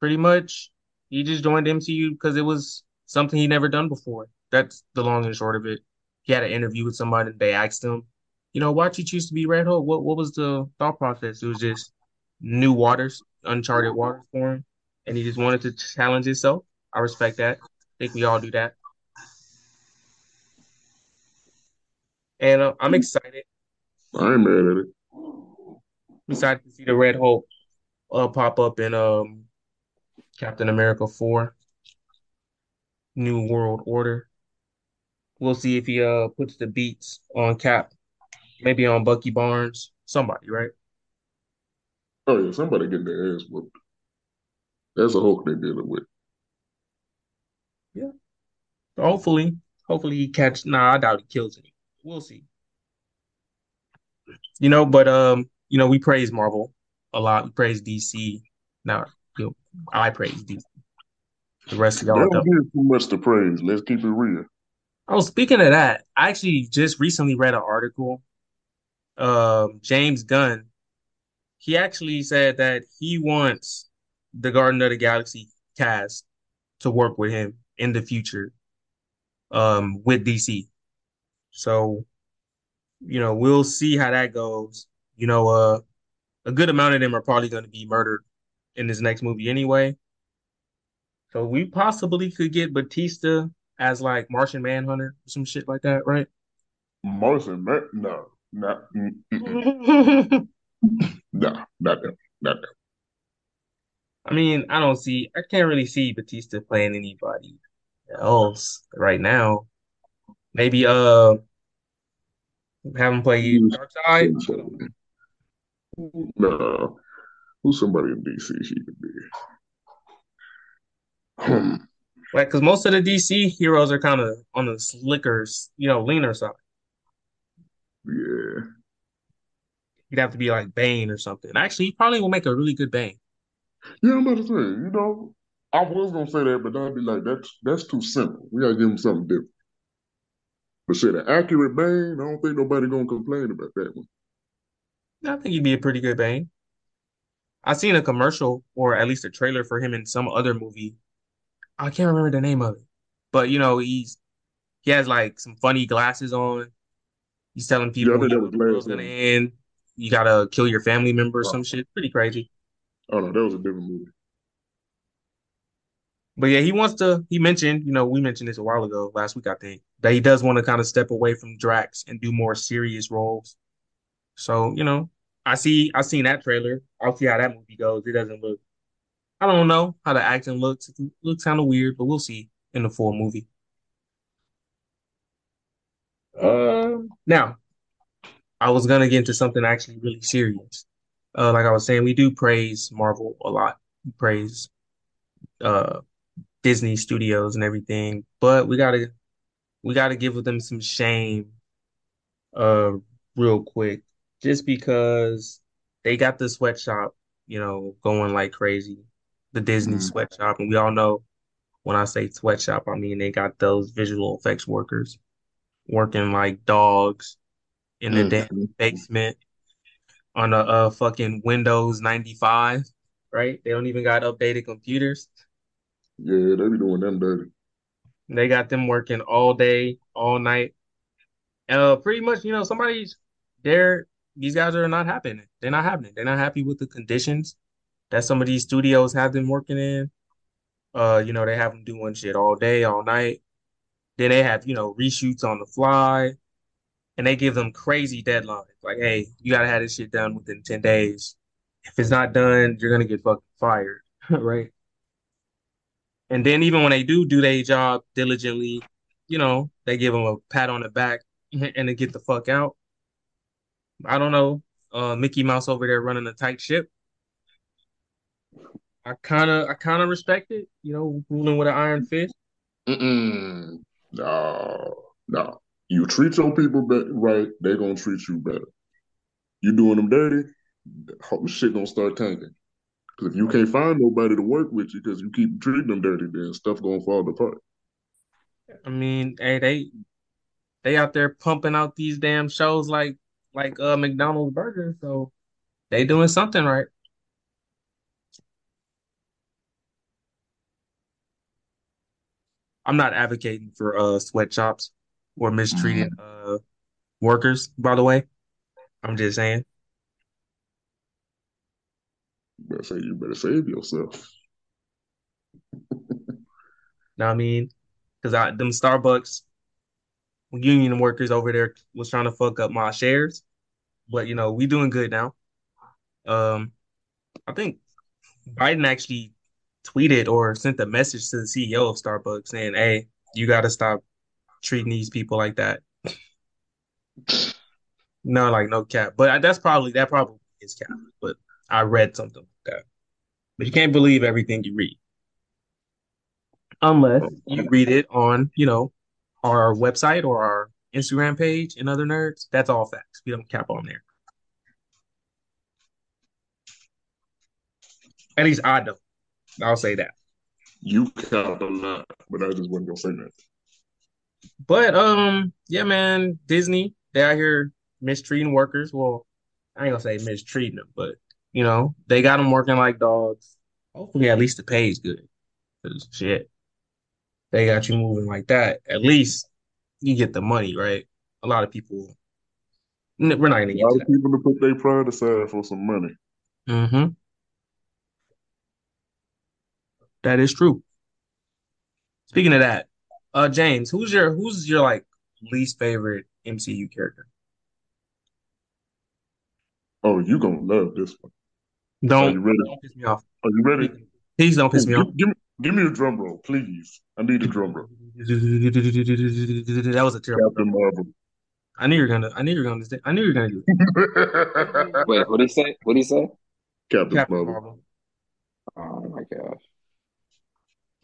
pretty much he just joined the MCU because it was something he never done before. That's the long and short of it. He had an interview with somebody and they asked him you know, why'd you choose to be Red Hulk? What what was the thought process? It was just new waters, uncharted waters for him, and he just wanted to challenge himself. I respect that. I think we all do that. And uh, I'm excited. I ain't mad at it. I'm excited to see the Red Hulk uh, pop up in um Captain America 4, New World Order. We'll see if he uh puts the beats on Cap, maybe on Bucky Barnes, somebody, right? Oh yeah, somebody getting their ass whooped. That's a Hulk they're dealing with. Yeah. Hopefully, hopefully he catch. Nah, I doubt he kills any. We'll see. You know, but um, you know, we praise Marvel a lot. We praise DC. Now, you know, I praise DC. The rest of y'all don't don't. give too much to praise. Let's keep it real. Oh, speaking of that, I actually just recently read an article. Um, James Gunn, he actually said that he wants the Garden of the Galaxy cast to work with him in the future, um, with DC. So, you know, we'll see how that goes. You know, uh, a good amount of them are probably going to be murdered in this next movie anyway. So we possibly could get Bautista as like Martian Manhunter or some shit like that, right? Martian, man, no, not, mm, mm, I <laughs> no, not them, not them. I mean, I don't see, I can't really see Bautista playing anybody else right now. Maybe uh have him play. I don't. No, who's somebody in DC she could be? Hmm. Like, because most of the DC heroes are kind of on the slicker, you know, leaner side. Yeah, You'd have to be like Bane or something. Actually, he probably will make a really good Bane. yeah. I'm about to say, you know, I was gonna say that, but I'd be like, that's that's too simple. We gotta give him something different. But shit, an accurate Bane, I don't think nobody gonna complain about that one. I think he'd be a pretty good Bane. I seen a commercial or at least a trailer for him in some other movie. I can't remember the name of it, but you know, he's he has like some funny glasses on. He's telling people, you that was gonna end. You gotta kill your family member or Oh, some shit. Pretty crazy. oh no, that was a different movie. But yeah, he wants to. He mentioned, you know, we mentioned this a while ago, last week, I think, that he does want to kind of step away from Drax and do more serious roles. So, you know, I see, I seen that trailer. I'll see how that movie goes. It doesn't look. I don't know how the acting looks. It looks kind of weird, but we'll see in the full movie. Um, now I was gonna get into something actually really serious. Uh, like I was saying, we do praise Marvel a lot. We praise uh Disney Studios and everything, but we gotta we gotta give them some shame uh real quick, just because they got the sweatshop, you know, going like crazy, the Disney Mm, sweatshop, and we all know when I say sweatshop, I mean they got those visual effects workers working like dogs in the mm, damn mm. basement on a, uh fucking Windows 95, right? They don't even got updated computers. Yeah, they be doing them dirty. They got them working all day, all night. Uh, pretty much, you know, somebody's they're these guys are not happening. They're not happening. They're not happy with the conditions that some of these studios have them working in. Uh, you know, they have them doing shit all day, all night. Then they have, you know, reshoots on the fly, and they give them crazy deadlines. Like, hey, you gotta have this shit done within 10 days. If it's not done, you're gonna get fucking fired, <laughs> right? And then even when they do do their job diligently, you know, they give them a pat on the back <laughs> and they get the fuck out. I don't know. Uh, Mickey Mouse over there running a tight ship. I kind of, I kind of respect it. You know, ruling with an iron fist. Mm-mm. No, no. You treat your people be- right, they gonna treat you better. You doing them dirty, shit gonna start tanking. 'Cause if you can't find nobody to work with you because you keep treating them dirty, then stuff gonna fall apart. I mean, hey, they they out there pumping out these damn shows like like uh McDonald's burgers, so they doing something right. I'm not advocating for uh sweatshops or mistreating Mhm. uh workers, by the way. I'm just saying. You better say you better save yourself. <laughs> now I mean? Because I them Starbucks union workers over there was trying to fuck up my shares, but you know we doing good now. Um, I think Biden actually tweeted or sent a message to the CEO of Starbucks saying, "Hey, you got to stop treating these people like that." <laughs> No, like no cap, but that's probably that probably is cap. But I read something. But you can't believe everything you read unless you read it on, you know, our website or our Instagram page and other nerds. That's all facts. We don't cap on there. At least I don't. I'll say that. You count a lot, but I just wasn't gonna say that. But um, yeah, man, Disney, they out here mistreating workers. Well, I ain't gonna say mistreating them, but you know, they got them working like dogs. Hopefully, at least the pay is good. 'Cause shit, they got you moving like that. At least you get the money, right? A lot of people, we're not gonna A lot to of people to put their pride aside for some money. Mm-hmm. That is true. Speaking of that, uh, James, who's your who's your like least favorite MCU character? Oh, you gonna love this one. Are Don't you ready? don't piss me off. Are you ready? Please don't piss me off. give, give me give me a drum roll, please. I need a drum roll. That was a terrible Captain. Marvel. I knew you were gonna. I knew you were gonna. I knew you were gonna do it. <laughs> Wait, what did he say? What did he say? Captain Captain Marvel. Marvel. Oh my gosh.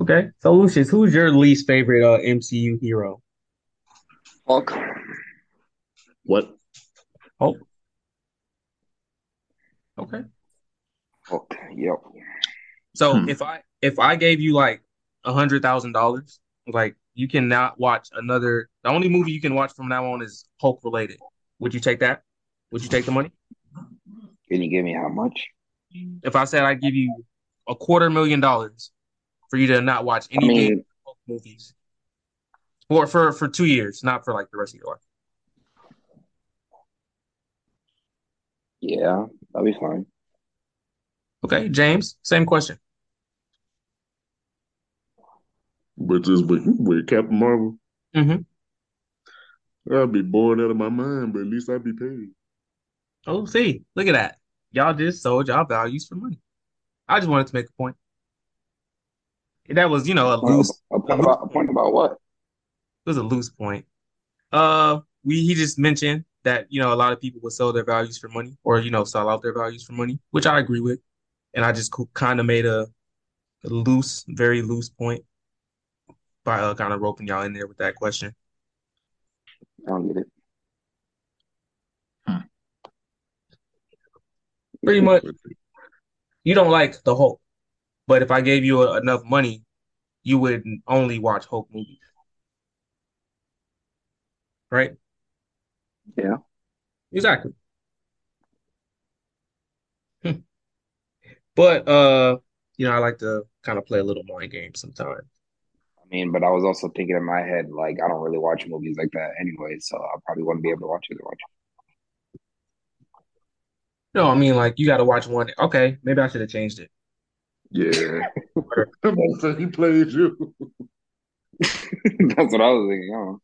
Okay, so Lucious, who's your least favorite uh, MCU hero? Hulk. What? Hulk. Okay. Hulk. Yep. So Hmm. if I if I gave you like a hundred thousand dollars, like you cannot watch another. The only movie you can watch from now on is Hulk related. Would you take that? Would you take the money? Can you give me how much? If I said I'd give you a quarter million dollars for you to not watch any damn mean, Hulk movies, or for for two years, not for like the rest of your life. yeah, that'd be fine. Okay, James, same question. But just with, with Captain Marvel, hmm I'd be bored out of my mind, but at least I'd be paid. Oh, see, look at that. Y'all just sold y'all values for money. I just wanted to make a point. That was, you know, a A loose, a a point about a point. point about what? It was a loose point. Uh, we he just mentioned that you know a lot of people would sell their values for money, or you know sell out their values for money, which I agree with. And I just kind of made a, a loose, very loose point by uh, kind of roping y'all in there with that question. I don't get it. Pretty much, you don't like the Hulk, but if I gave you uh, enough money, you would only watch Hulk movies, right? Yeah. Exactly. But uh, you know, I like to kind of play a little mind game sometimes. I mean, but I was also thinking in my head, like, I don't really watch movies like that anyway, so I probably wouldn't be able to watch it. Watch. No, I mean like you got to watch one. Okay, maybe I should have changed it. Yeah. I'm gonna say he played you. <laughs> That's what I was thinking. Huh?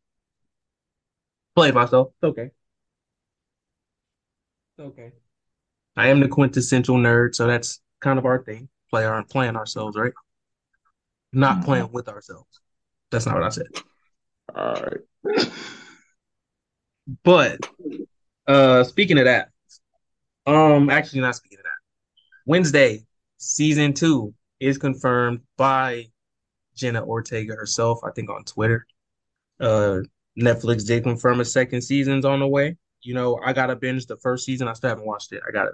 Played myself. It's okay. It's okay. I am the quintessential nerd, so that's kind of our thing. Play our playing ourselves, right? Not Mhm. playing with ourselves. That's not what I said. All right. But uh speaking of that, um actually not speaking of that. Wednesday, season two is confirmed by Jenna Ortega herself, I think on Twitter. Uh Netflix did confirm a second season's on the way. You know, I gotta binge the first season. I still haven't watched it. I gotta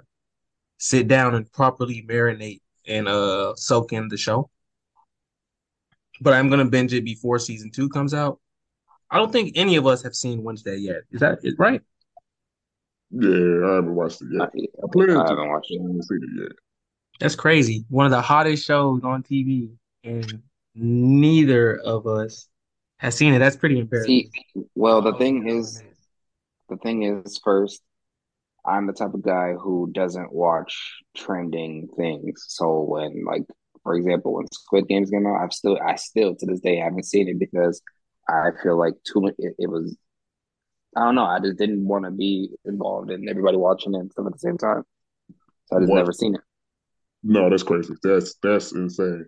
sit down and properly marinate and uh soak in the show. But I'm gonna binge it before season two comes out. I don't think any of us have seen Wednesday yet. Is that is right? Yeah, I haven't watched it yet. Not. I plan I to. haven't watched I it. haven't seen it yet. That's crazy. One of the hottest shows on TV, and neither of us has seen it. That's pretty embarrassing. See, well, the thing is, the thing is, first, I'm the type of guy who doesn't watch trending things. So when like for example, when Squid Games came out, I've still I still to this day haven't seen it because I feel like too much it, it was I don't know, I just didn't want to be involved in everybody watching it and stuff at the same time. So I just What? never seen it. No, that's crazy. That's that's insane.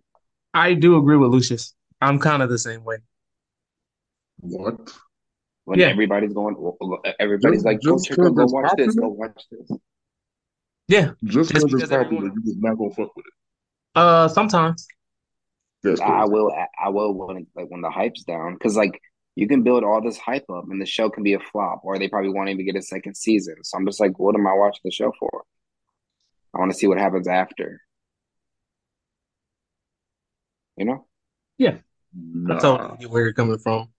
I do agree with Lucious. I'm kind of the same way. What? When Yeah, everybody's going everybody's Just like, Go just check go it's watch this, go watch this. yeah. just Just because it's because popular, everyone. you just not gonna fuck with it. Uh, sometimes. I will I will when like when the hype's down because like you can build all this hype up and the show can be a flop or they probably won't even get a second season. So I'm just like, what am I watching the show for? I want to see what happens after. You know? Yeah, I totally Nah, get where you're coming from.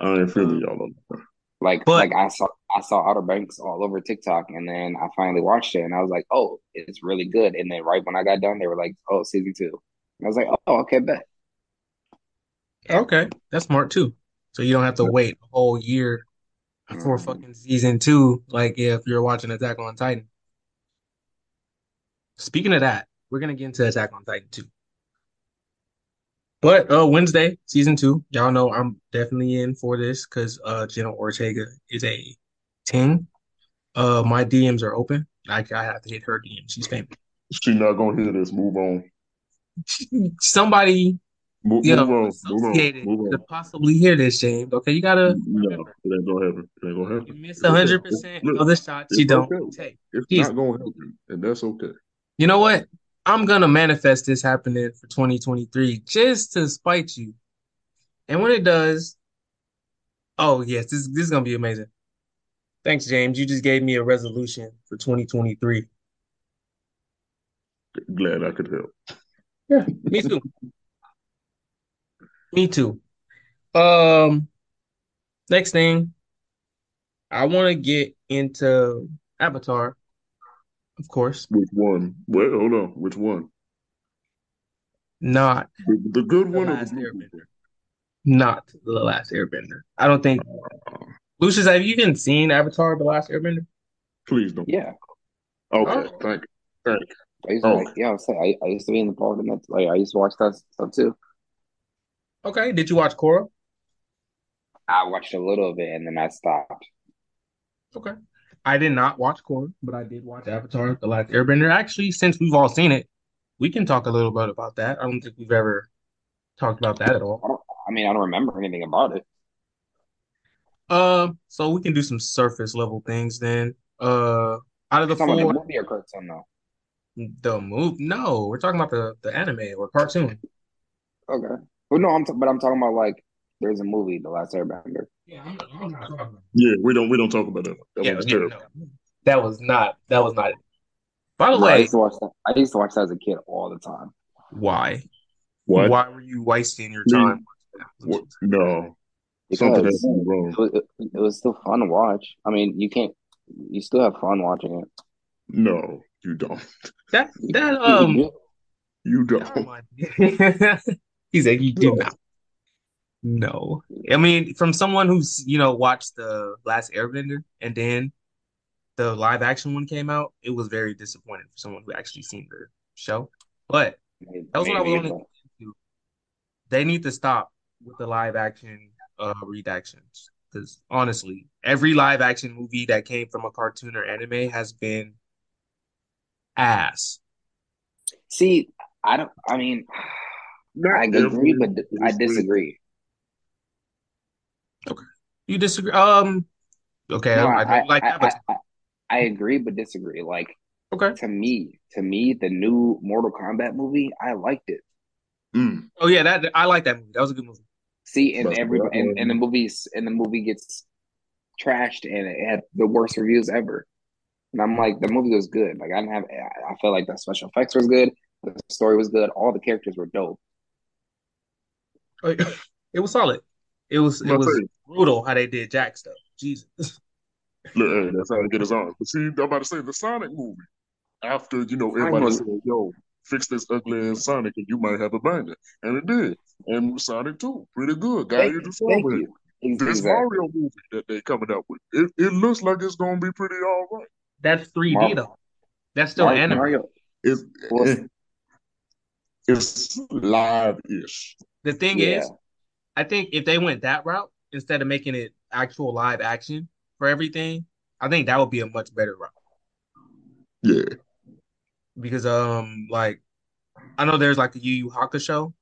I ain't feeling Uh, y'all on that. Like but like I saw I saw Outer Banks all over TikTok and then I finally watched it and I was like, oh, it's really good. And then right when I got done, they were like, oh, season two. And I was like, oh, okay, bet. okay, that's smart too. So you don't have to wait a whole year for Mhm. fucking season two. Like if you're watching Attack on Titan. Speaking of that, we're gonna get into Attack on Titan too. But uh Wednesday, season two, y'all know I'm definitely in for this because uh Jenna Ortega is a 10. Uh my DMs are open. I, I have to hit her DM. She's famous. She not gonna hear this. Move on. <laughs> Somebody, Move, you move know, on. Move on. Move on. possibly hear this, James. Okay, you gotta No, remember. it ain't gonna happen. It ain't gonna happen. You miss hundred percent of the shots you don't okay. take. It's Jesus. not gonna happen, and that's okay. You know what? I'm gonna manifest this happening for 2023 just to spite you. And when it does, oh yes, this this is gonna be amazing. Thanks, James. You just gave me a resolution for 2023. Glad I could help. Yeah, me too. Me too. Um, next thing, I want to get into Avatar, of course. Which one? Wait, hold on. Which one? Not The, the good the one or the last blue Airbender. Not the last Airbender. I don't think. one? Lucious, have you even seen Avatar: The Last Airbender? Please don't. Yeah. Okay, Oh, thank you. Thank you. I used to Oh, like yeah, I was saying I, I used to be involved in that like I used to watch that stuff too. okay. Did you watch Korra? I watched a little of it and then I stopped. Okay. I did not watch Korra, but I did watch Avatar: The Last Airbender. Actually, since we've all seen it, we can talk a little bit about that. I don't think we've ever talked about that at all. I don't I mean I don't remember anything about it. Um, so we can do some surface level things then. Uh, out of the about the four, movie or cartoon though. the move. No, we're talking about the the anime or cartoon. Okay. Well no, I'm t but I'm talking about like there's a movie, The Last Airbender. Yeah, I'm, I'm not talking about. yeah, we don't we don't talk about that one. That Yeah, was yeah, terrible. no, that was not. That was not it. By the Bro, I way, used to watch that. I used to watch that as a kid all the time. why? What? Why were you wasting your Please. time? What? No, something Because happened wrong. it was, it, it was still fun to watch. I mean, you can't you still have fun watching it. No, you don't. That that You um do. You that don't. reminds <laughs> me. He said you do No. not. No. I mean, from someone who's, you know, watched the last Airbender and then the live action one came out, it was very disappointing for someone who actually seen the show. But that was what I was maybe, only but into. They need to stop with the live action uh redactions. Because honestly, every live action movie that came from a cartoon or anime has been ass. see, I don't. I mean, <sighs> Not I agree, but I disagree. You disagree? Um, okay, No, I, I I, like I, I, Avatar. I, I agree, but disagree. Like Okay. to me, to me, the new Mortal Kombat movie, I liked it. Mm, Oh yeah, that I like that movie. That was a good movie. See, and but every and, and the movies and the movie gets trashed, and it had the worst reviews ever. And I'm like, the movie was good. Like I didn't have, I I felt like the special effects was good, the story was good, all the characters were dope. <laughs> It was solid. It was it about was say, brutal how they did Jack stuff. Jesus. look, hey, that's how they get us on. But see, I'm about to say the Sonic movie. After you know, everybody was said, "Yo, fix this ugly ass Sonic, and you might have a banger," and it did. And Sonic 2, pretty good. Got you to thank with it. you. Ex- This Exactly. Mario movie that they coming out with, it, it looks like it's gonna be pretty all right. That's 3D Mar- though. That's still Mario, anime. Mario. It's eh, it's live-ish. The thing yeah, is, I think if they went that route instead of making it actual live action for everything, I think that would be a much better route. Yeah, Because um like I know there's like a Yu Yu Hakusho.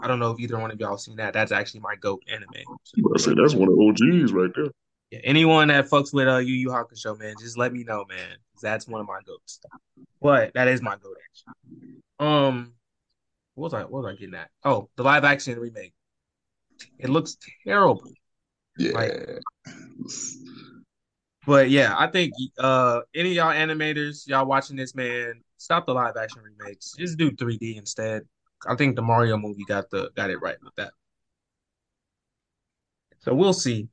I don't know if either one of y'all seen that. That's actually my GOAT anime. So, I say that's one of the OGs right there. yeah, anyone that fucks with uh Yu Yu Hakusho, man, just let me know, man. That's one of my goats. But that is my goat actually. Um, what was I what was I getting at? Oh, the live action remake. It looks terrible. Like, Yeah, but yeah, I think uh any of y'all animators, y'all watching this, man, stop the live action remakes. Just do 3D instead. I think the Mario movie got the got it right with that. So we'll see.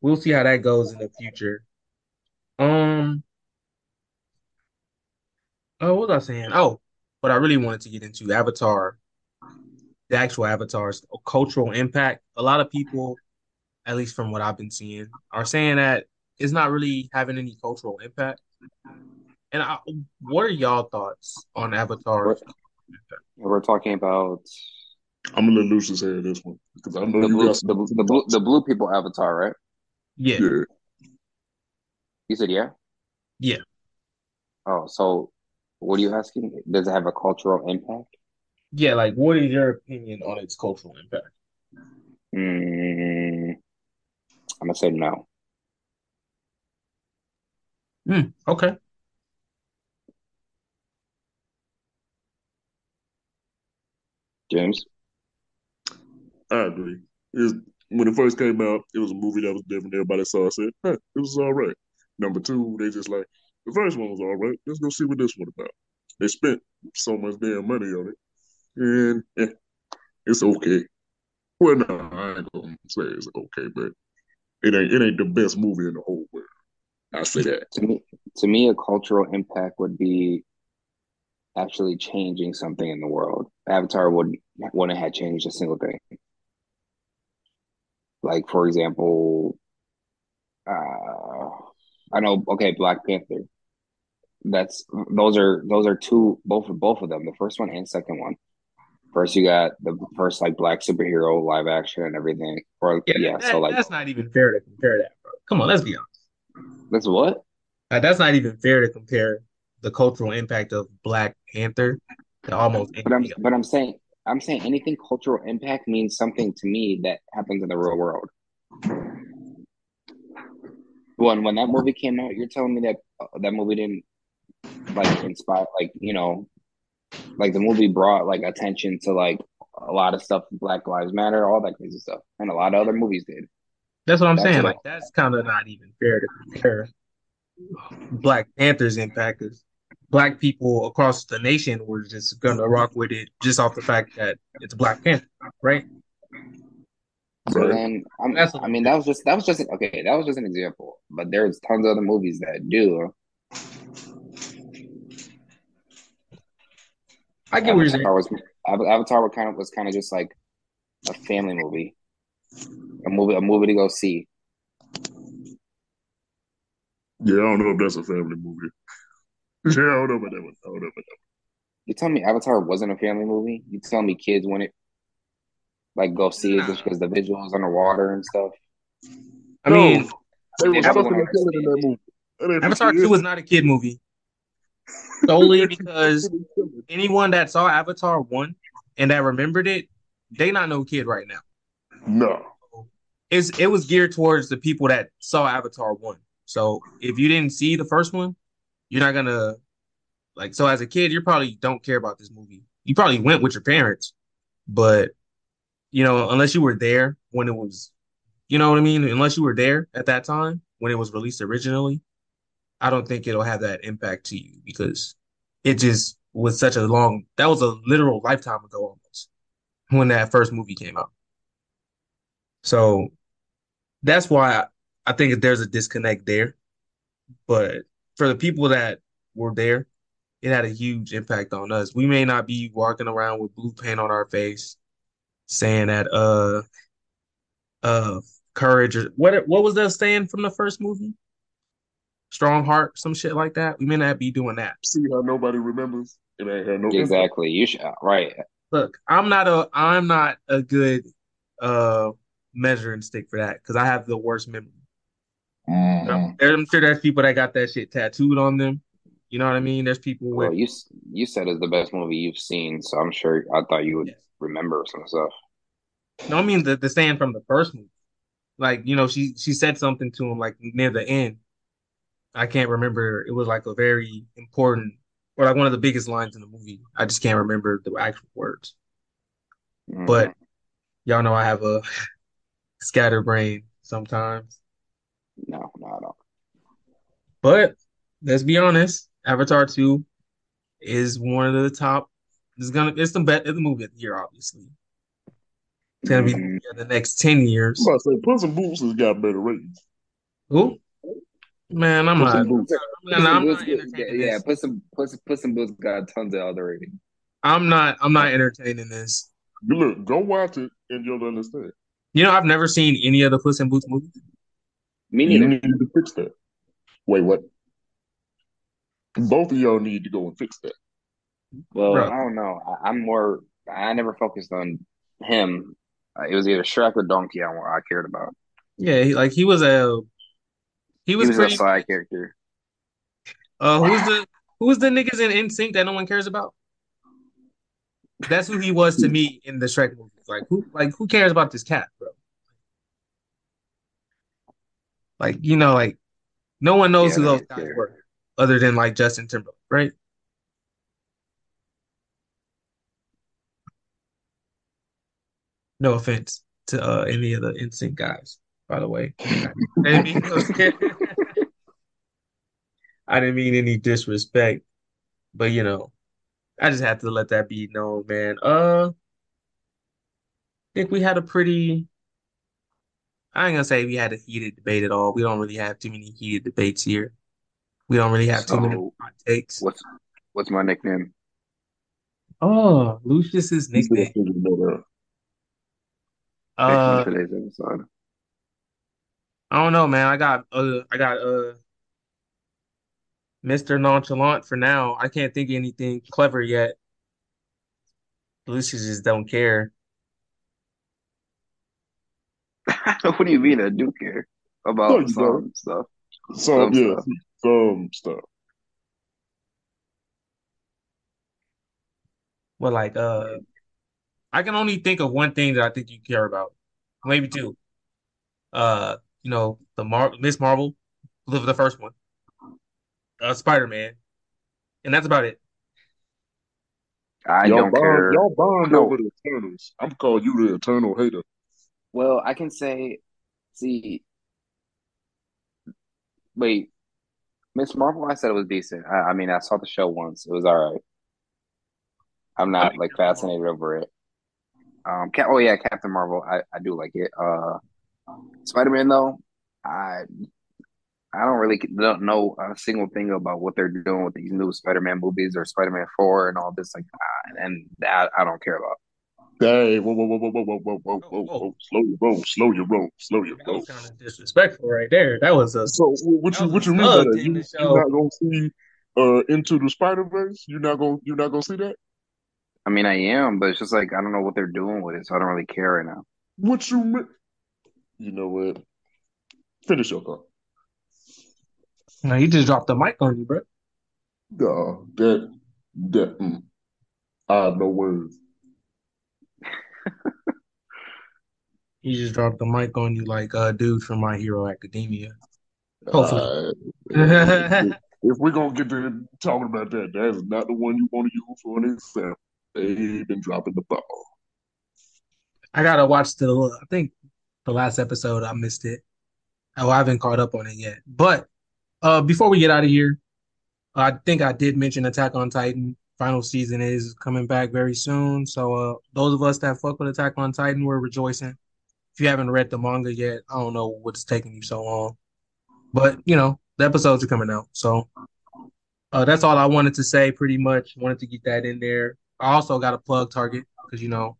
We'll see how that goes in the future. Um, oh, what was I saying? Oh, but I really wanted to get into Avatar, the actual Avatar's cultural impact. A lot of people, at least from what I've been seeing, are saying that it's not really having any cultural impact. And I, what are y'all thoughts on we're, Avatar's we're talking about I'm gonna let Lucious have this one because I know the you blue, the the blue, the blue people avatar, right? Yeah, Yeah, You said yeah. yeah, Oh, so what are you asking? Does it have a cultural impact? Yeah. Like, what is your opinion on its cultural impact? Mm, I'm gonna say no. Hmm, okay. James? I agree. It's, when it first came out, it was a movie that was different. Everybody saw it, said, "Hey, it was all right." Number two, they just like the first one was all right. Let's go see what this one about. They spent so much damn money on it, and eh, it's okay. Well, no, I ain't gonna say it's okay, but it ain't it ain't the best movie in the whole world. I say that. To me, to me, a cultural impact would be actually changing something in the world. Avatar wouldn't wouldn't have changed a single thing. Like for example, uh, I know. Okay, Black Panther. That's those are those are two both of both of them. The first one and second one. First, you got the first like black superhero live action and everything. Or Yeah, yeah, that, so like that's not even fair to compare that, bro. Come on, let's be honest. that's what? Uh, that's not even fair to compare the cultural impact of Black Panther to almost But I'm else. but I'm saying I'm saying anything cultural impact means something to me that happens in the real world. When when that movie came out, you're telling me that uh, that movie didn't like inspire like you know like the movie brought like attention to like a lot of stuff Black Lives Matter, all that crazy stuff. And a lot of other movies did. That's what I'm That's saying. what Like that's kind of not even fair to compare Black Panther's impact because Black people across the nation were just gonna rock with it just off the fact that it's Black Panther, right? So then I'm That's a I mean that was just that was just okay, that was just an example. But there's tons of other movies that do. I get what you're saying. Avatar was Avatar was kind of was kind of just like a family movie, a movie, a movie to go see. Yeah, I don't know if that's a family movie. <laughs> yeah, I don't know about that one. I don't know about that one. You tell me Avatar wasn't a family movie? You tell me kids wouldn't like go see it just because the visuals underwater and stuff? I mean, one. They was Avatar- fucking and in that movie. That ain't for Avatar 2 is not a kid movie. Solely because anyone that saw Avatar 1 and that remembered it, they not no kid right now. No. It's it was geared towards the people that saw Avatar 1. So if you didn't see the first one, you're not gonna like so as a kid, you probably don't care about this movie. You probably went with your parents, but you know, unless you were there when it was you know what I mean? Unless you were there at that time when it was released originally, I don't think it'll have that impact to you because it just was such a long that was a literal lifetime ago almost when that first movie came out. So that's why I, think there's a disconnect there. But for the people that were there, it had a huge impact on us. We may not be walking around with blue paint on our face saying that uh uh courage or what what was that saying from the first movie? Strong Heart, some shit like that. We may not be doing that. See how nobody remembers? It ain't had no impact. Exactly. You should right. Look, I'm not a I'm not a good uh measuring stick for that because I have the worst memory. Mhm. I'm sure there's people that got that shit tattooed on them. You know what I mean? There's people with Well, you you said it's the best movie you've seen, so I'm sure I thought you would Yes. remember some stuff. no, I mean the the stand from the first movie. Like, you know, she she said something to him like near the end. I can't remember. It was like a very important or like one of the biggest lines in the movie. I just can't remember the actual words. Mhm. But y'all know I have a <laughs> scatterbrain sometimes. no, no, no. But let's be honest, Avatar 2 is one of the top. It's gonna it's the best it's the movie of the year, obviously. It's gonna be the Mhm. the next 10 years. I'm about to say, Puss in Boots has got better ratings. Who? Man, I'm Puss not in I'm not, in I'm Boots not get- entertaining yeah, this. Puss in Puss, Puss in Boots got tons of other ratings. I'm not I'm not entertaining this. You Look, go watch it and you'll understand. You know, I've never seen any of the Puss in Boots movies. Me You neither. need to fix that. Wait, what? Both of y'all need to go and fix that. Well, Bro. I don't know. I, I'm more. I never focused on him. Uh, it was either Shrek or Donkey I, I cared about. Yeah, he, like he was a he He was was a pretty side character. uh who's the who's the niggas in NSYNC that no one cares about? That's who he was to me in the Shrek movies. Like who like who cares about this cat, bro? Like, you know, like no one knows Yeah, who I those guys care. were other than like Justin Timberlake, right? No offense to uh, any of the NSYNC guys, by the way. <laughs> I didn't mean, I didn't mean any disrespect, but you know, I just had to let that be known, man. Uh, I think we had a pretty, I ain't gonna say we had a heated debate at all. We don't really have too many heated debates here. We don't really have too many hot takes. what's what's my nickname? Oh, Lucious's nickname. figured that out. Pick on Uh. I don't know, man. I got uh, I got uh, Mr. Nonchalant for now. I can't think of anything clever yet. Lucious just don't care. <laughs> what do you mean? I do care about you some don't. stuff. Some, Some yeah, stuff. some stuff. Well, like, uh, I can only think of one thing that I think you care about, maybe two. Uh, you know, the Mar Miss Marvel, live the first one. Uh, Spider-Man, and that's about it. I Y'all don't bond, care. y'all bond No. over the Eternals. I'm calling you the Eternal hater. Well, I can say, see, wait, Miss Marvel. I said it was decent. I, I mean, I saw the show once. It was all right. I'm not like fascinated over it. Um, Cap, oh yeah, Captain Marvel. I, I do like it. Uh, Spider Man though, I I don't really don't know a single thing about what they're doing with these new Spider Man movies or Spider Man Four and all this like, and that I don't care about. Hey, whoa, whoa, whoa, whoa, whoa, whoa, whoa, whoa, whoa, Whoa. whoa. Slow your roll, slow your roll, slow your That roll. was kind of disrespectful right there. That was a So what you what you mean by that? You the you show. not gonna see uh into the Spider Verse? You not gonna you not gonna see that? I mean, I am, but it's just like I don't know what they're doing with it, so I don't really care right now. What you mean? You know what? Finish your thought. No, he just dropped the mic on you, bro. Uh, that that mm, I have no words. <laughs> He just dropped the mic on you like uh dude from My Hero Academia. Hopefully. Uh, if <laughs> we're gonna get to talking about that, that is not the one you want to use for an example. They've been dropping the ball. I gotta watch the I think the last episode I missed it. Oh, I haven't caught up on it yet. But uh before we get out of here, I think I did mention Attack on Titan. Final season is coming back very soon. So uh those of us that fuck with Attack on Titan, we're rejoicing. If you haven't read the manga yet, I don't know what's taking you so long. But you know, the episodes are coming out. So uh that's all I wanted to say pretty much. Wanted to get that in there. I also got a plug target because you know,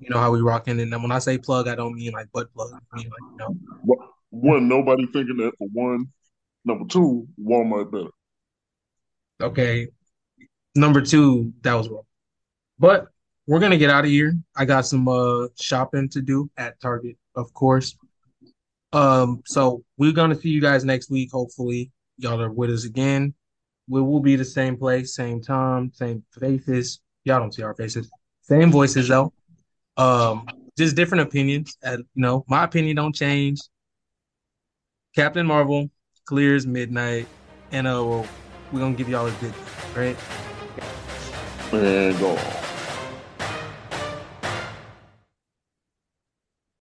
you know how we rocking and then when I say plug, I don't mean like butt plug. I mean like, you know, What? One, nobody thinking that for one. Number two, Walmart better. Okay. Number two, that was wrong. But we're gonna get out of here. I got some uh shopping to do at Target, of course. Um, so we're gonna see you guys next week. Hopefully, y'all are with us again. We will be the same place, same time, same faces. Y'all don't see our faces. Same voices though. Um, just different opinions. And you know, my opinion don't change. Captain Marvel clears midnight, and uh, we're gonna give y'all a good, right? And go.